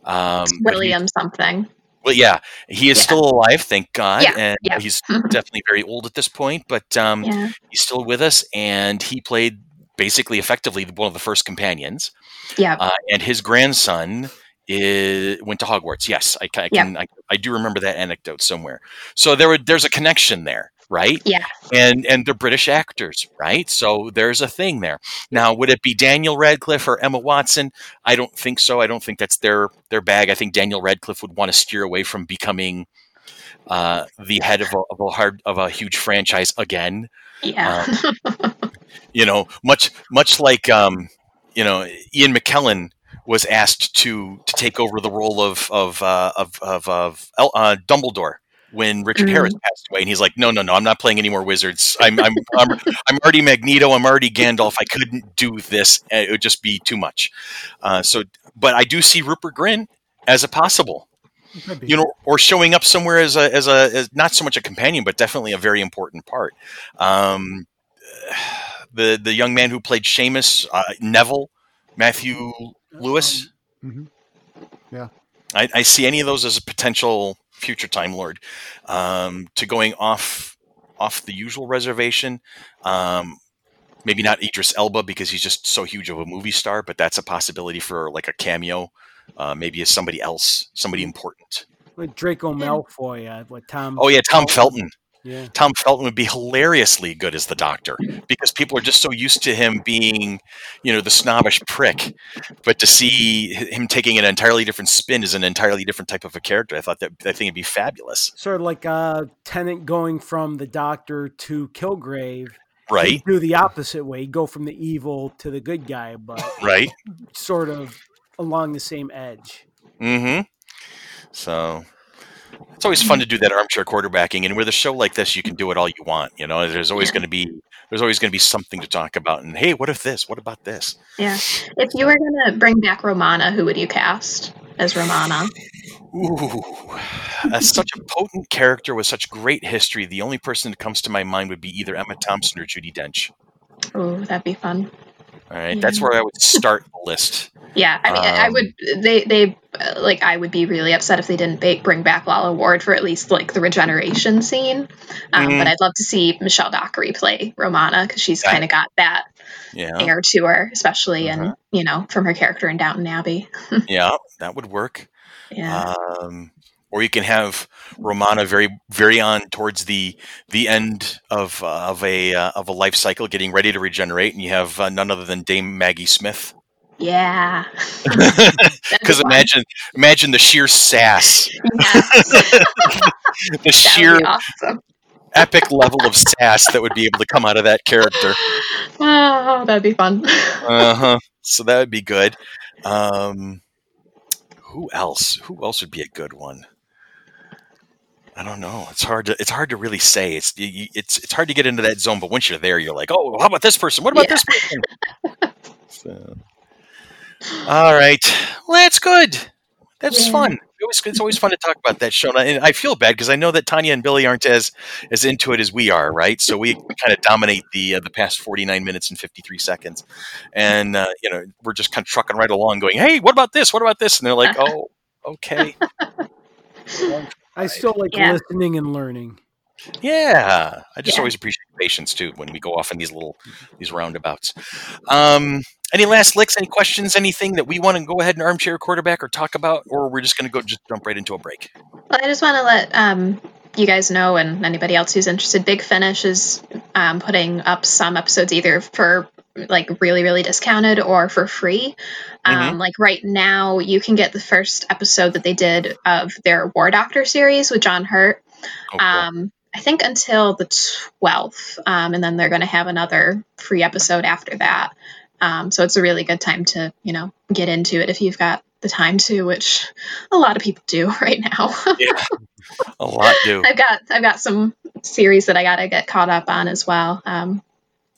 Speaker 2: Um, but he-
Speaker 1: William something.
Speaker 2: well, yeah, he is
Speaker 1: Yeah.
Speaker 2: still alive, thank God,
Speaker 1: Yeah,
Speaker 2: and
Speaker 1: yeah.
Speaker 2: he's definitely very old at this point. But um, he's still with us, and he played basically effectively one of the first companions.
Speaker 1: Yeah.
Speaker 2: Uh, and his grandson is, went to Hogwarts. Yes, I, I can. I, I do remember that anecdote somewhere. So there, were, there's a connection there, right?
Speaker 1: Yeah.
Speaker 2: And and they're British actors, right? So there's a thing there. Now, would it be Daniel Radcliffe or Emma Watson? I don't think so. I don't think that's their their bag. I think Daniel Radcliffe would want to steer away from becoming uh, the head of a, of a hard of a huge franchise again
Speaker 1: Yeah.
Speaker 2: you know, much much like um, you know, Ian McKellen was asked to to take over the role of of uh, of of, of uh, Dumbledore when Richard
Speaker 1: Mhm.
Speaker 2: Harris passed away, and he's like, "No, no, no, I'm not playing any more wizards. I'm I'm I'm, I'm already Magneto. I'm already Gandalf. I couldn't do this. It would just be too much." Uh, so, but I do see Rupert Grint as a possible you know, or showing up somewhere as a as a as not so much a companion, but definitely a very important part. Um, the the young man who played Seamus, uh, Neville, Matthew Lewis.
Speaker 3: Mhm. Yeah.
Speaker 2: I, I see any of those as a potential future Time Lord. Um, to going off off the usual reservation. Um, maybe not Idris Elba because he's just so huge of a movie star, but that's a possibility for like a cameo. Uh, maybe as somebody else, somebody important.
Speaker 4: With Draco Malfoy, uh, what Tom?
Speaker 2: Oh yeah, Tom Felton.
Speaker 4: Yeah.
Speaker 2: Tom Felton would be hilariously good as the Doctor because people are just so used to him being, you know, the snobbish prick. But to see him taking an entirely different spin is an entirely different type of a character. I thought that I think it'd be fabulous,
Speaker 4: Sort of like uh, Tennant going from the Doctor to Kilgrave.
Speaker 2: right?
Speaker 4: Do the opposite way. He'd go from the evil to the good guy, but
Speaker 2: Right.
Speaker 4: sort of along the same edge.
Speaker 2: Mm-hmm. So it's always fun to do that armchair quarterbacking, and with a show like this, you can do it all you want. You know, there's always
Speaker 1: Yeah.
Speaker 2: going to be there's always going to be something to talk about. And hey, what if this? What about this?
Speaker 1: Yeah. If you were going to bring back Romana, who would you cast as Romana?
Speaker 2: Ooh, as such a potent character with such great history, the only person that comes to my mind would be either Emma Thompson or Judi Dench.
Speaker 1: Oh, that'd be fun.
Speaker 2: All right, that's where I would start the list.
Speaker 1: Yeah, I mean, I
Speaker 2: Um,
Speaker 1: would. They, they, uh, like, I would be really upset if they didn't ba- bring back Lalla Ward for at least like the regeneration scene. Um,
Speaker 2: Mhm.
Speaker 1: But I'd love to see Michelle Dockery play Romana because she's kind of got that
Speaker 2: Yeah,
Speaker 1: air to her, especially
Speaker 2: Uh-huh.
Speaker 1: in you know from her character in Downton Abbey.
Speaker 2: yeah, that would work.
Speaker 1: Yeah,
Speaker 2: Um, or you can have Romana very, very on towards the the end of uh, of a uh, of a life cycle, getting ready to regenerate, and you have uh, none other than Dame Maggie Smith.
Speaker 1: yeah.
Speaker 2: Because imagine imagine the sheer sass, the sheer
Speaker 1: awesome.
Speaker 2: epic level of sass that would be able to come out of that character.
Speaker 1: Oh, that'd be fun.
Speaker 2: Uh huh. So that would be good. Um, who else? Who else would be a good one? I don't know. It's hard to it's hard to really say. It's you- it's it's hard to get into that zone. But once you're there, you're like, oh, how about this person? What about
Speaker 1: Yeah.
Speaker 2: this person? so, all right, well, that's good. That's
Speaker 1: Yeah.
Speaker 2: fun. It was, it's always fun to talk about that show, and I, and I feel bad because I know that Tanya and Billy aren't as as into it as we are, right? So we kind of dominate the uh, the past forty nine minutes and fifty three seconds, and uh, you know we're just kind of trucking right along, going, "Hey, what about this? What about this?" And they're like, "Oh, okay,
Speaker 4: I still like
Speaker 1: Yeah.
Speaker 4: listening and learning.
Speaker 2: yeah." I just
Speaker 1: Yeah.
Speaker 2: always appreciate patience too when we go off in these little these roundabouts. Um, any last licks? Any questions? Anything that we want to go ahead and armchair quarterback or talk about, or we're just going to go just jump right into a break?
Speaker 1: Well, I just want to let um, you guys know, and anybody else who's interested, Big Finish is um, putting up some episodes either for like really, really discounted or for free. Um, Like right now, you can get the first episode that they did of their War Doctor series with John Hurt.
Speaker 2: Oh, cool.
Speaker 1: Um, I think until the 12th, um, and then they're going to have another free episode after that. Um, so it's a really good time to, you know, get into it if you've got the time to, which a lot of people do right now.
Speaker 2: yeah, a lot do.
Speaker 1: I've got I've got some series that I gotta get caught up on as well.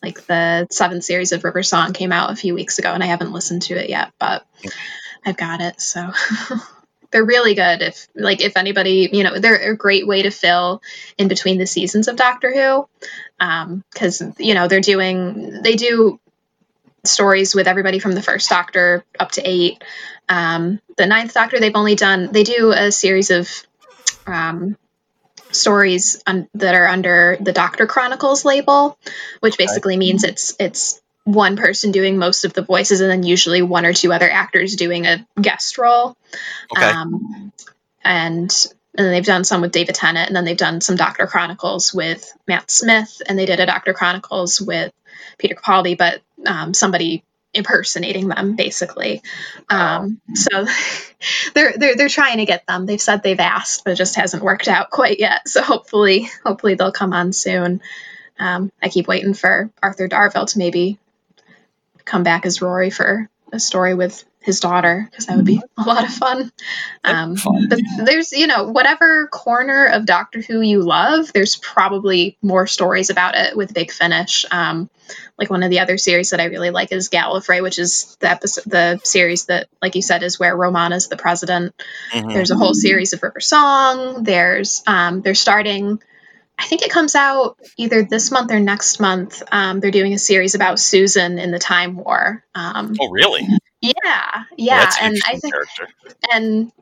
Speaker 1: Um, like the seventh series of River Song came out a few weeks ago, and I haven't listened to it yet, but I've got it. So they're really good. If like if anybody, you know, they're a great way to fill in between the seasons of Doctor Who, because you know they're doing they do stories with everybody from the first Doctor up to eight. Um, the ninth Doctor, they've only done they do a series of um, stories un- that are under the Doctor Chronicles label, which basically means it's it's one person doing most of the voices, and then usually one or two other actors doing a guest role.
Speaker 2: Okay.
Speaker 1: Um, and and then they've done some with David Tennant, and then they've done some Doctor Chronicles with Matt Smith, and they did a Doctor Chronicles with Peter Capaldi, but um, somebody impersonating them basically. Um, so they're they're they're trying to get them. They've said they've asked, but it just hasn't worked out quite yet. So hopefully hopefully they'll come on soon. Um, I keep waiting for Arthur Darvill to maybe come back as Rory for a story with his daughter because that would be a lot of fun. Um,
Speaker 2: fun.
Speaker 1: but there's you know whatever corner of Doctor Who you love, there's probably more stories about it with Big Finish. Um, like one of the other series that I really like is Gallifrey, which is the episode, the series that, like you said, is where Roman is the president.
Speaker 2: Mhm.
Speaker 1: There's a whole series of River Song. There's um, they're starting. I think it comes out either this month or next month. Um, they're doing a series about Susan in the Time War. Um,
Speaker 2: Oh, really?
Speaker 1: Yeah, yeah, and I think
Speaker 2: character.
Speaker 1: and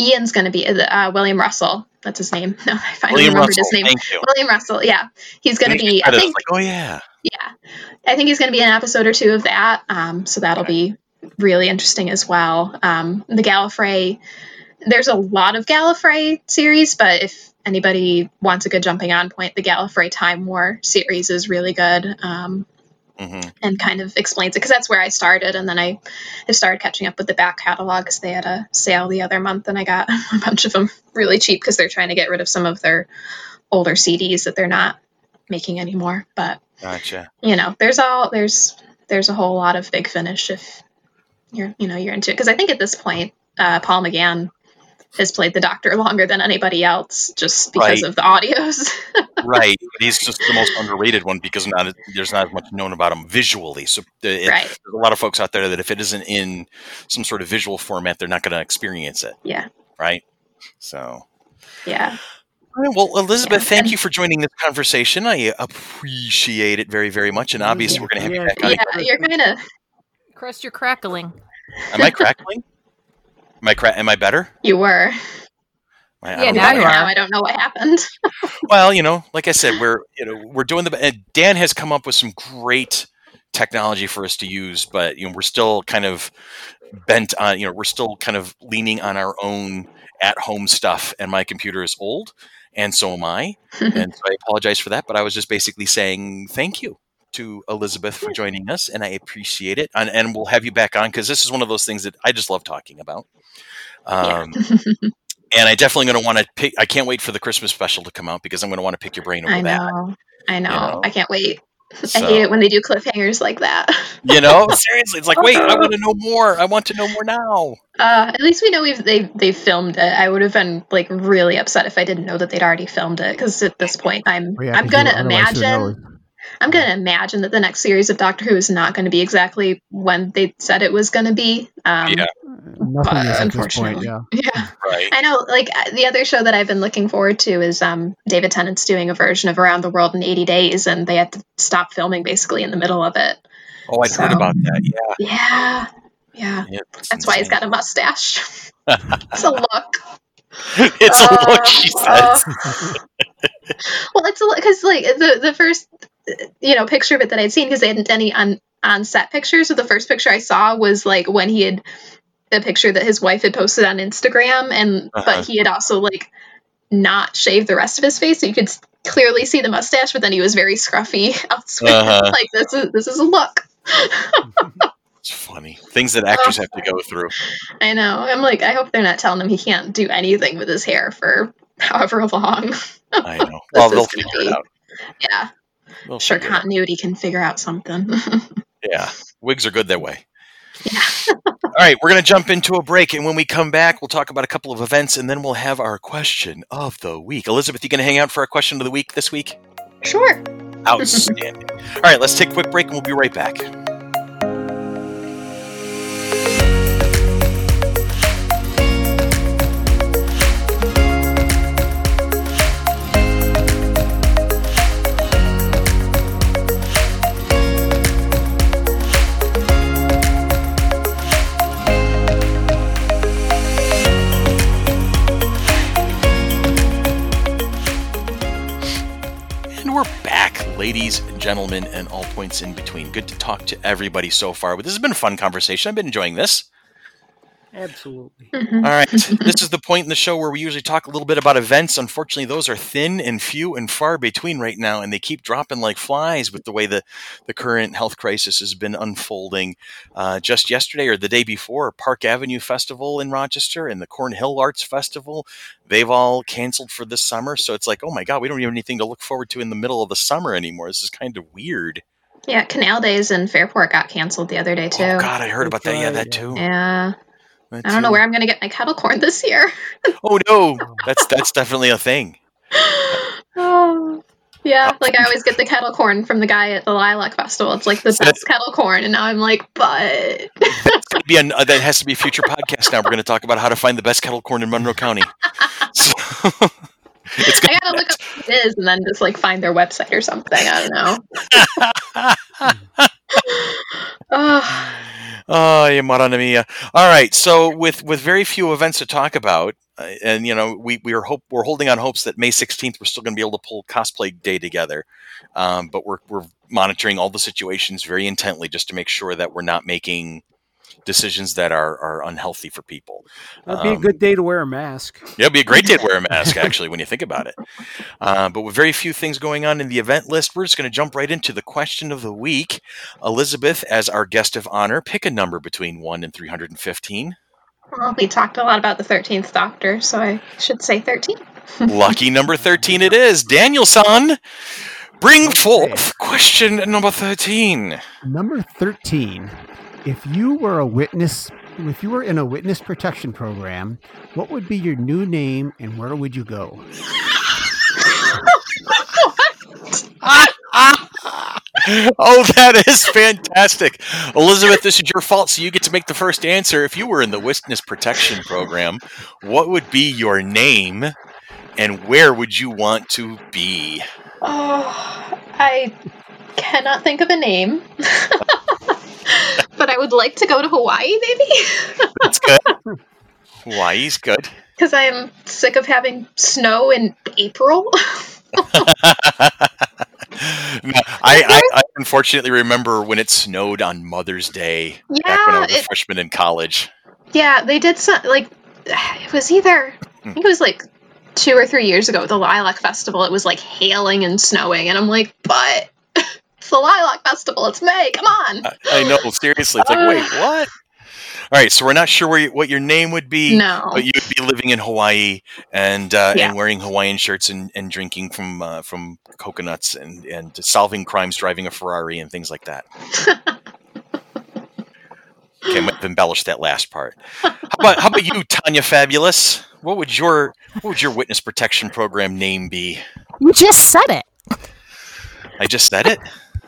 Speaker 1: Ian's going to be uh, William Russell. That's his name. No, I finally
Speaker 2: William
Speaker 1: remembered
Speaker 2: Russell.
Speaker 1: his name. William Russell. Yeah, he's going to be. I think.
Speaker 2: like, oh yeah.
Speaker 1: Yeah, I think he's going to be an episode or two of that. Um, so that'll be really interesting as well. Um, the Gallifrey, there's a lot of Gallifrey series, but if anybody wants a good jumping on point, the Gallifrey Time War series is really good. Um,
Speaker 2: hmm
Speaker 1: and kind of explains it because that's where I started, and then I, I started catching up with the back catalog because they had a sale the other month, and I got a bunch of them really cheap because they're trying to get rid of some of their older CDs that they're not making anymore. But
Speaker 2: Gotcha.
Speaker 1: you know, there's all there's there's a whole lot of Big Finish if you're you know you're into it because I think at this point uh, Paul McGann has played the Doctor longer than anybody else just because
Speaker 2: Right.
Speaker 1: of the audios.
Speaker 2: right. He's just the most underrated one because not there's not as much known about him visually. So uh, it,
Speaker 1: right.
Speaker 2: there's a lot of folks out there that if it isn't in some sort of visual format, they're not going to experience it.
Speaker 1: Yeah.
Speaker 2: Right. So.
Speaker 1: Yeah.
Speaker 2: All right, Well, Elizabeth,
Speaker 1: Yeah,
Speaker 2: thank
Speaker 1: and-
Speaker 2: you for joining this conversation. I appreciate it very, very much. And obviously, we're going to have you back on.
Speaker 1: Yeah. You're kind of
Speaker 5: Chris, you're crackling.
Speaker 2: Am I crackling? Am I cra- Am I better?
Speaker 1: you were.
Speaker 2: I, I
Speaker 5: Yeah,
Speaker 2: don't
Speaker 5: now
Speaker 2: know.
Speaker 5: you
Speaker 1: now
Speaker 5: are.
Speaker 1: I don't know what happened.
Speaker 2: Well, you know, like I said, we're you know we're doing the. And Dan has come up with some great technology for us to use, but you know we're still kind of bent on. You know, we're still kind of leaning on our own at-home stuff, and my computer is old, and so am I, and so I apologize for that. But I was just basically saying thank you to Elizabeth for joining us, and I appreciate it. And, and we'll have you back on because this is one of those things that I just love talking about.
Speaker 1: Yeah.
Speaker 2: Um, and I definitely going to want to pick. I can't wait for the Christmas special to come out because I'm going to want to pick your brain over
Speaker 1: I
Speaker 2: that.
Speaker 1: know. I know.
Speaker 2: know.
Speaker 1: I can't wait. I hate it when they do cliffhangers like that.
Speaker 2: you know, seriously, it's like, wait, I want to know more. I want to know more now.
Speaker 1: Uh, at least we know we've they they filmed it. I would have been like really upset if I didn't know that they'd already filmed it because at this point I'm
Speaker 3: Oh, yeah,
Speaker 1: I'm gonna
Speaker 3: you- otherwise
Speaker 1: imagine I'm gonna imagine that the next series of Doctor Who is not going to be exactly when they said it was going to be. Um,
Speaker 2: Yeah.
Speaker 3: Nothing is at this point.
Speaker 1: unfortunately-
Speaker 3: Yeah.
Speaker 1: yeah.
Speaker 2: Right.
Speaker 1: I know, like uh, the other show that I've been looking forward to is um, David Tennant's doing a version of Around the World in 80 Days, and they had to stop filming basically in the middle of it.
Speaker 2: Oh, I'd heard about that. Yeah.
Speaker 1: Yeah, yeah.
Speaker 2: yeah
Speaker 1: That's why he's got a mustache. it's a look.
Speaker 2: it's a look,
Speaker 1: Uh,
Speaker 2: she
Speaker 1: uh,
Speaker 2: says.
Speaker 1: well, it's a because like the the first uh, you know picture of it that I'd seen because they hadn't done any on on set pictures. So the first picture I saw was like when he had the picture that his wife had posted on Instagram, and
Speaker 2: Uh-huh.
Speaker 1: but he had also like not shaved the rest of his face, so you could clearly see the mustache. But then he was very scruffy elsewhere.
Speaker 2: Uh-huh.
Speaker 1: like this is this is a look.
Speaker 2: it's funny. Things that actors have to go through.
Speaker 1: I know. I'm like, I hope they're not telling him he can't do anything with his hair for however long.
Speaker 2: I know. Well, they'll figure
Speaker 1: be-
Speaker 2: it out.
Speaker 1: yeah,
Speaker 2: They'll
Speaker 1: sure.
Speaker 2: figure it out.
Speaker 1: Continuity can figure out something.
Speaker 2: Yeah. Wigs are good that way.
Speaker 1: Yeah.
Speaker 2: All right, we're going to jump into a break, and when we come back, we'll talk about a couple of events, and then we'll have our question of the week. Elizabeth, you going to hang out for our question of the week this week?
Speaker 1: sure.
Speaker 2: Outstanding. All right, let's take a quick break, and we'll be right back. Ladies gentlemen, and all points in between. Good to talk to everybody so far. But this has been a fun conversation. I've been enjoying this.
Speaker 4: Absolutely.
Speaker 1: Mhm.
Speaker 2: All right. this is the point in the show where we usually talk a little bit about events. Unfortunately, those are thin and few and far between right now, and they keep dropping like flies with the way the, the current health crisis has been unfolding. Uh, just yesterday or the day before, Park Avenue Festival in Rochester and the Cornhill Arts Festival, they've all canceled for this summer. So it's like, oh my God, we don't have anything to look forward to in the middle of the summer anymore. This is kind of weird.
Speaker 1: Yeah, Canal Days in Fairport got canceled the other day too.
Speaker 2: Oh God, I heard about that. Yeah, that too.
Speaker 1: Yeah,
Speaker 2: That
Speaker 1: I don't know where I'm gonna get my kettle corn this year.
Speaker 2: Oh no, that's that's definitely a thing.
Speaker 1: oh. Yeah, like I always get the kettle corn from the guy at the Lilac Festival. It's like the best kettle corn, and now I'm like, but
Speaker 2: gonna be an, uh, that has to be a future podcast. Now we're going to talk about how to find the best kettle corn in Monroe County. So, it's
Speaker 1: I gotta look up what it is and then just like find their website or something. I don't know. oh,
Speaker 2: Oh, yeah, mia. All right. So with with very few events to talk about, uh, and you know, we we are hope we're holding on hopes that May sixteenth we're still going to be able to pull cosplay day together, um, but we're we're monitoring all the situations very intently just to make sure that we're not making decisions that are, are unhealthy for people.
Speaker 4: That'd be a
Speaker 2: Um,
Speaker 4: good day to wear a mask.
Speaker 2: Yeah, it'd be a great day to wear a mask, actually, when you think about it. Uh, but with very few things going on in the event list, we're just going to jump right into the question of the week. Elizabeth, as our guest of honor, pick a number between 1 and 315.
Speaker 1: Well, we talked a lot about the 13th Doctor, so I should say 13.
Speaker 2: Lucky number 13 it is. Daniel-san, bring forth question number 13.
Speaker 3: Number 13. If you were a witness, if you were in a witness protection program, what would be your new name and where would you go?
Speaker 2: oh, that is fantastic. Elizabeth, this is your fault, so you get to make the first answer. If you were in the witness protection program, what would be your name and where would you want to be?
Speaker 1: Oh, I cannot think of a name. but I would like to go to Hawaii, maybe?
Speaker 2: That's good. Hawaii's good.
Speaker 1: Because I'm sick of having snow in April.
Speaker 2: No, I, I, I unfortunately remember when it snowed on Mother's Day back when I
Speaker 1: yeah,
Speaker 2: was a
Speaker 1: it,
Speaker 2: freshman in college.
Speaker 1: yeah, they did some, like, it was either, I think it was like two or three years ago at the Lilac Festival. It was like hailing and snowing, and I'm like, but it's the Lilac Festival, it's May, come on.
Speaker 2: I, I know, seriously. It's like, wait, what? All right, so we're not sure where you, what your name would be,
Speaker 1: No.
Speaker 2: but you'd be living in Hawaii and uh,
Speaker 1: Yeah.
Speaker 2: and wearing Hawaiian shirts and, and drinking from uh, from coconuts and, and solving crimes, driving a Ferrari and things like that. Okay, I might have embellished that last part. How about how about you, Tanya Fabulous? What would your what would your witness protection program name be?
Speaker 5: You just said it.
Speaker 2: I just said it.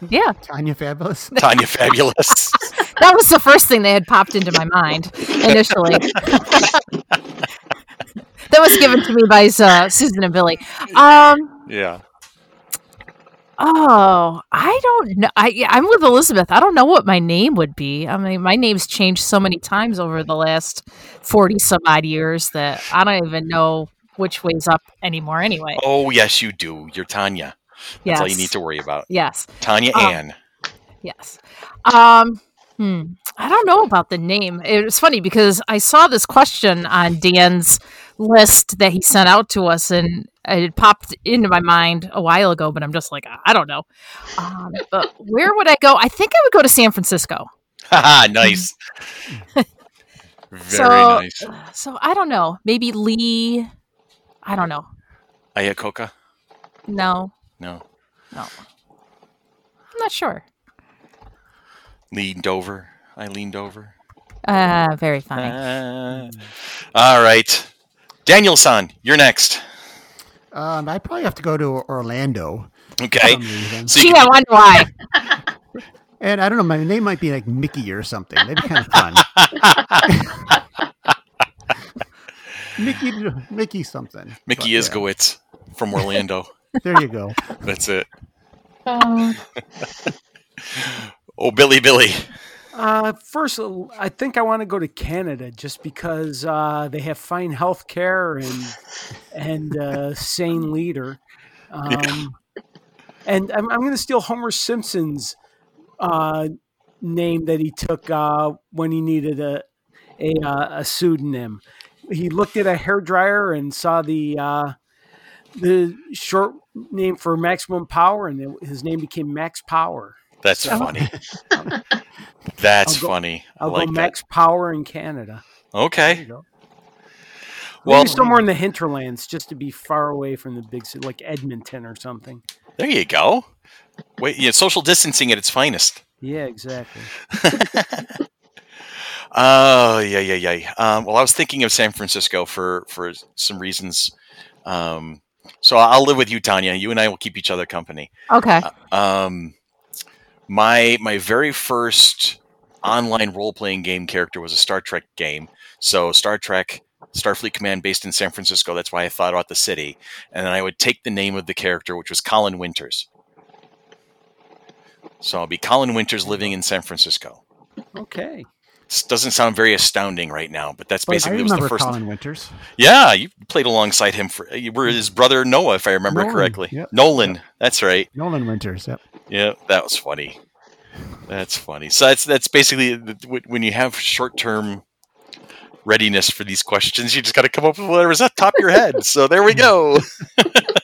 Speaker 5: Yeah,
Speaker 3: Tanya Fabulous?
Speaker 2: Tanya Fabulous.
Speaker 5: that was the first thing that had popped into my mind initially. that was given to me by uh, Susan and Billy. Um,
Speaker 2: yeah.
Speaker 5: oh, I don't know. I I'm with Elizabeth. I don't know what my name would be. I mean, my name's changed so many times over the last forty some odd years that I don't even know which way's up anymore. Anyway,
Speaker 2: Oh yes, you do. You're Tanya. That's
Speaker 5: yes,
Speaker 2: all you need to worry about.
Speaker 5: yes.
Speaker 2: Tanya
Speaker 5: Um,
Speaker 2: Ann.
Speaker 5: Yes. Um, hmm. I don't know about the name. It was funny because I saw this question on Dan's list that he sent out to us, and it popped into my mind a while ago. But I'm just like, I don't know. Um, but where would I go? I think I would go to San Francisco.
Speaker 2: Nice. Very
Speaker 5: So-
Speaker 2: nice.
Speaker 5: So I don't know. Maybe Lee. I don't know.
Speaker 2: Ayakoka?
Speaker 5: No,
Speaker 2: No.
Speaker 5: no. I'm not sure.
Speaker 2: Leaned over. I leaned over.
Speaker 5: Uh, very funny.
Speaker 2: Uh, all right. Daniel-san, you're next.
Speaker 3: Um, I probably have to go to Orlando.
Speaker 2: Okay.
Speaker 3: some.
Speaker 2: So you
Speaker 5: Gee,
Speaker 2: can
Speaker 5: I wonder why.
Speaker 3: And I don't know, my name might be like Mickey or something. That'd be kind of fun. Mickey, Mickey something.
Speaker 2: Mickey
Speaker 3: But, yeah,
Speaker 2: from Orlando.
Speaker 3: There you go.
Speaker 2: That's it.
Speaker 1: Oh,
Speaker 2: Oh, Billy Billy.
Speaker 4: Uh, first, uh, I think I want to go to Canada just because uh, they have fine health care and and uh, sane leader. Um, And I'm, I'm going to steal Homer Simpson's uh, name that he took uh, when he needed a a, uh, a pseudonym. He looked at a hair dryer and saw the uh, the short name for maximum power, and his name became Max Power.
Speaker 2: That's
Speaker 4: Oh.
Speaker 2: funny. That's
Speaker 4: I'll go-
Speaker 2: funny. I
Speaker 4: I'll
Speaker 2: like
Speaker 4: go
Speaker 2: that.
Speaker 4: Max Power in Canada.
Speaker 2: Okay. Well,
Speaker 4: Maybe somewhere in the hinterlands, just to be far away from the big city, like Edmonton or something.
Speaker 2: there you go. Wait, yeah, social distancing at its finest.
Speaker 4: Yeah, exactly.
Speaker 2: Oh yeah, yeah, yeah. Um, well, I was thinking of San Francisco for for some reasons. Um, so I'll live with you, Tanya. You and I will keep each other company.
Speaker 5: Okay.
Speaker 2: Um, my my very first online role playing game character was a Star Trek game. So Star Trek Starfleet Command based in San Francisco. That's why I thought about the city, and then I would take the name of the character, which was Colin Winters. So I'll be Colin Winters living in San Francisco.
Speaker 4: Okay.
Speaker 2: Doesn't sound very astounding right now, but that's
Speaker 3: But I
Speaker 2: basically it was the
Speaker 3: remember
Speaker 2: first.
Speaker 3: Colin Winters.
Speaker 2: Yeah, you played alongside him for. You were his brother Noah, if I remember
Speaker 3: Nolan,
Speaker 2: correctly.
Speaker 3: yep,
Speaker 2: Nolan, that's right.
Speaker 3: Nolan Winters. Yep.
Speaker 2: Yeah, that was funny. That's funny. So that's that's basically when you have short term readiness for these questions, you just got to come up with whatever's at the top of your head. So there we go.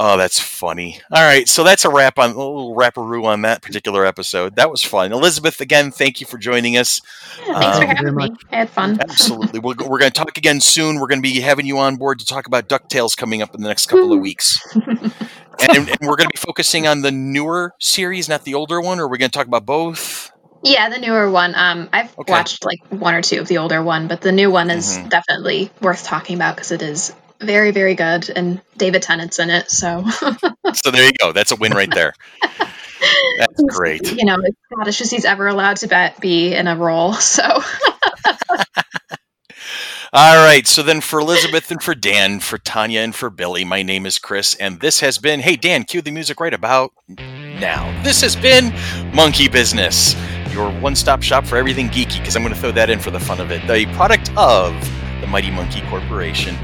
Speaker 2: oh, that's funny. All right, so that's a wrap on a little wrapperoo on that particular episode. That was fun. Elizabeth, again, thank you for joining us.
Speaker 1: Yeah, thanks
Speaker 2: Um,
Speaker 1: for having me. I had fun.
Speaker 2: Absolutely. We're, we're going to talk again soon. We're going to be having you on board to talk about DuckTales coming up in the next couple of weeks. And, and we're going to be focusing on the newer series, not the older one, or we're going to talk about both?
Speaker 1: Yeah, the newer one. Um, I've
Speaker 2: Okay.
Speaker 1: watched like one or two of the older one, but the new one is
Speaker 2: Mhm.
Speaker 1: definitely worth talking about because it is very, very good, and David Tennant's in it. So
Speaker 2: So there you go. That's a win right there. That's great.
Speaker 1: You know, it's Scottish as he's ever allowed to bet, be in a role. So
Speaker 2: All right. So then for Elizabeth and for Dan, for Tanya and for Billy, my name is Chris, and this has been, hey, Dan, cue the music right about now. This has been Monkey Business, your one stop shop for everything geeky, because I'm going to throw that in for the fun of it. The product of the Mighty Monkey Corporation,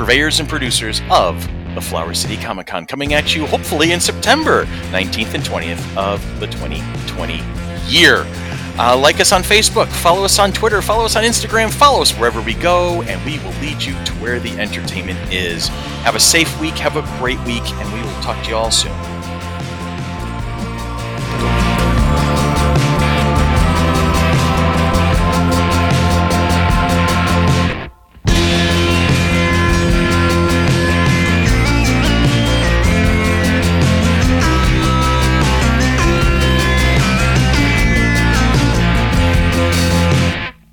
Speaker 2: purveyors and producers of the Flower City Comic Con, coming at you hopefully in September 19th and 20th of the 2020 year. Uh, like us on Facebook, follow us on Twitter, follow us on Instagram, follow us wherever we go, and we will lead you to where the entertainment is. Have a safe week, have a great week, and we will talk to you all soon.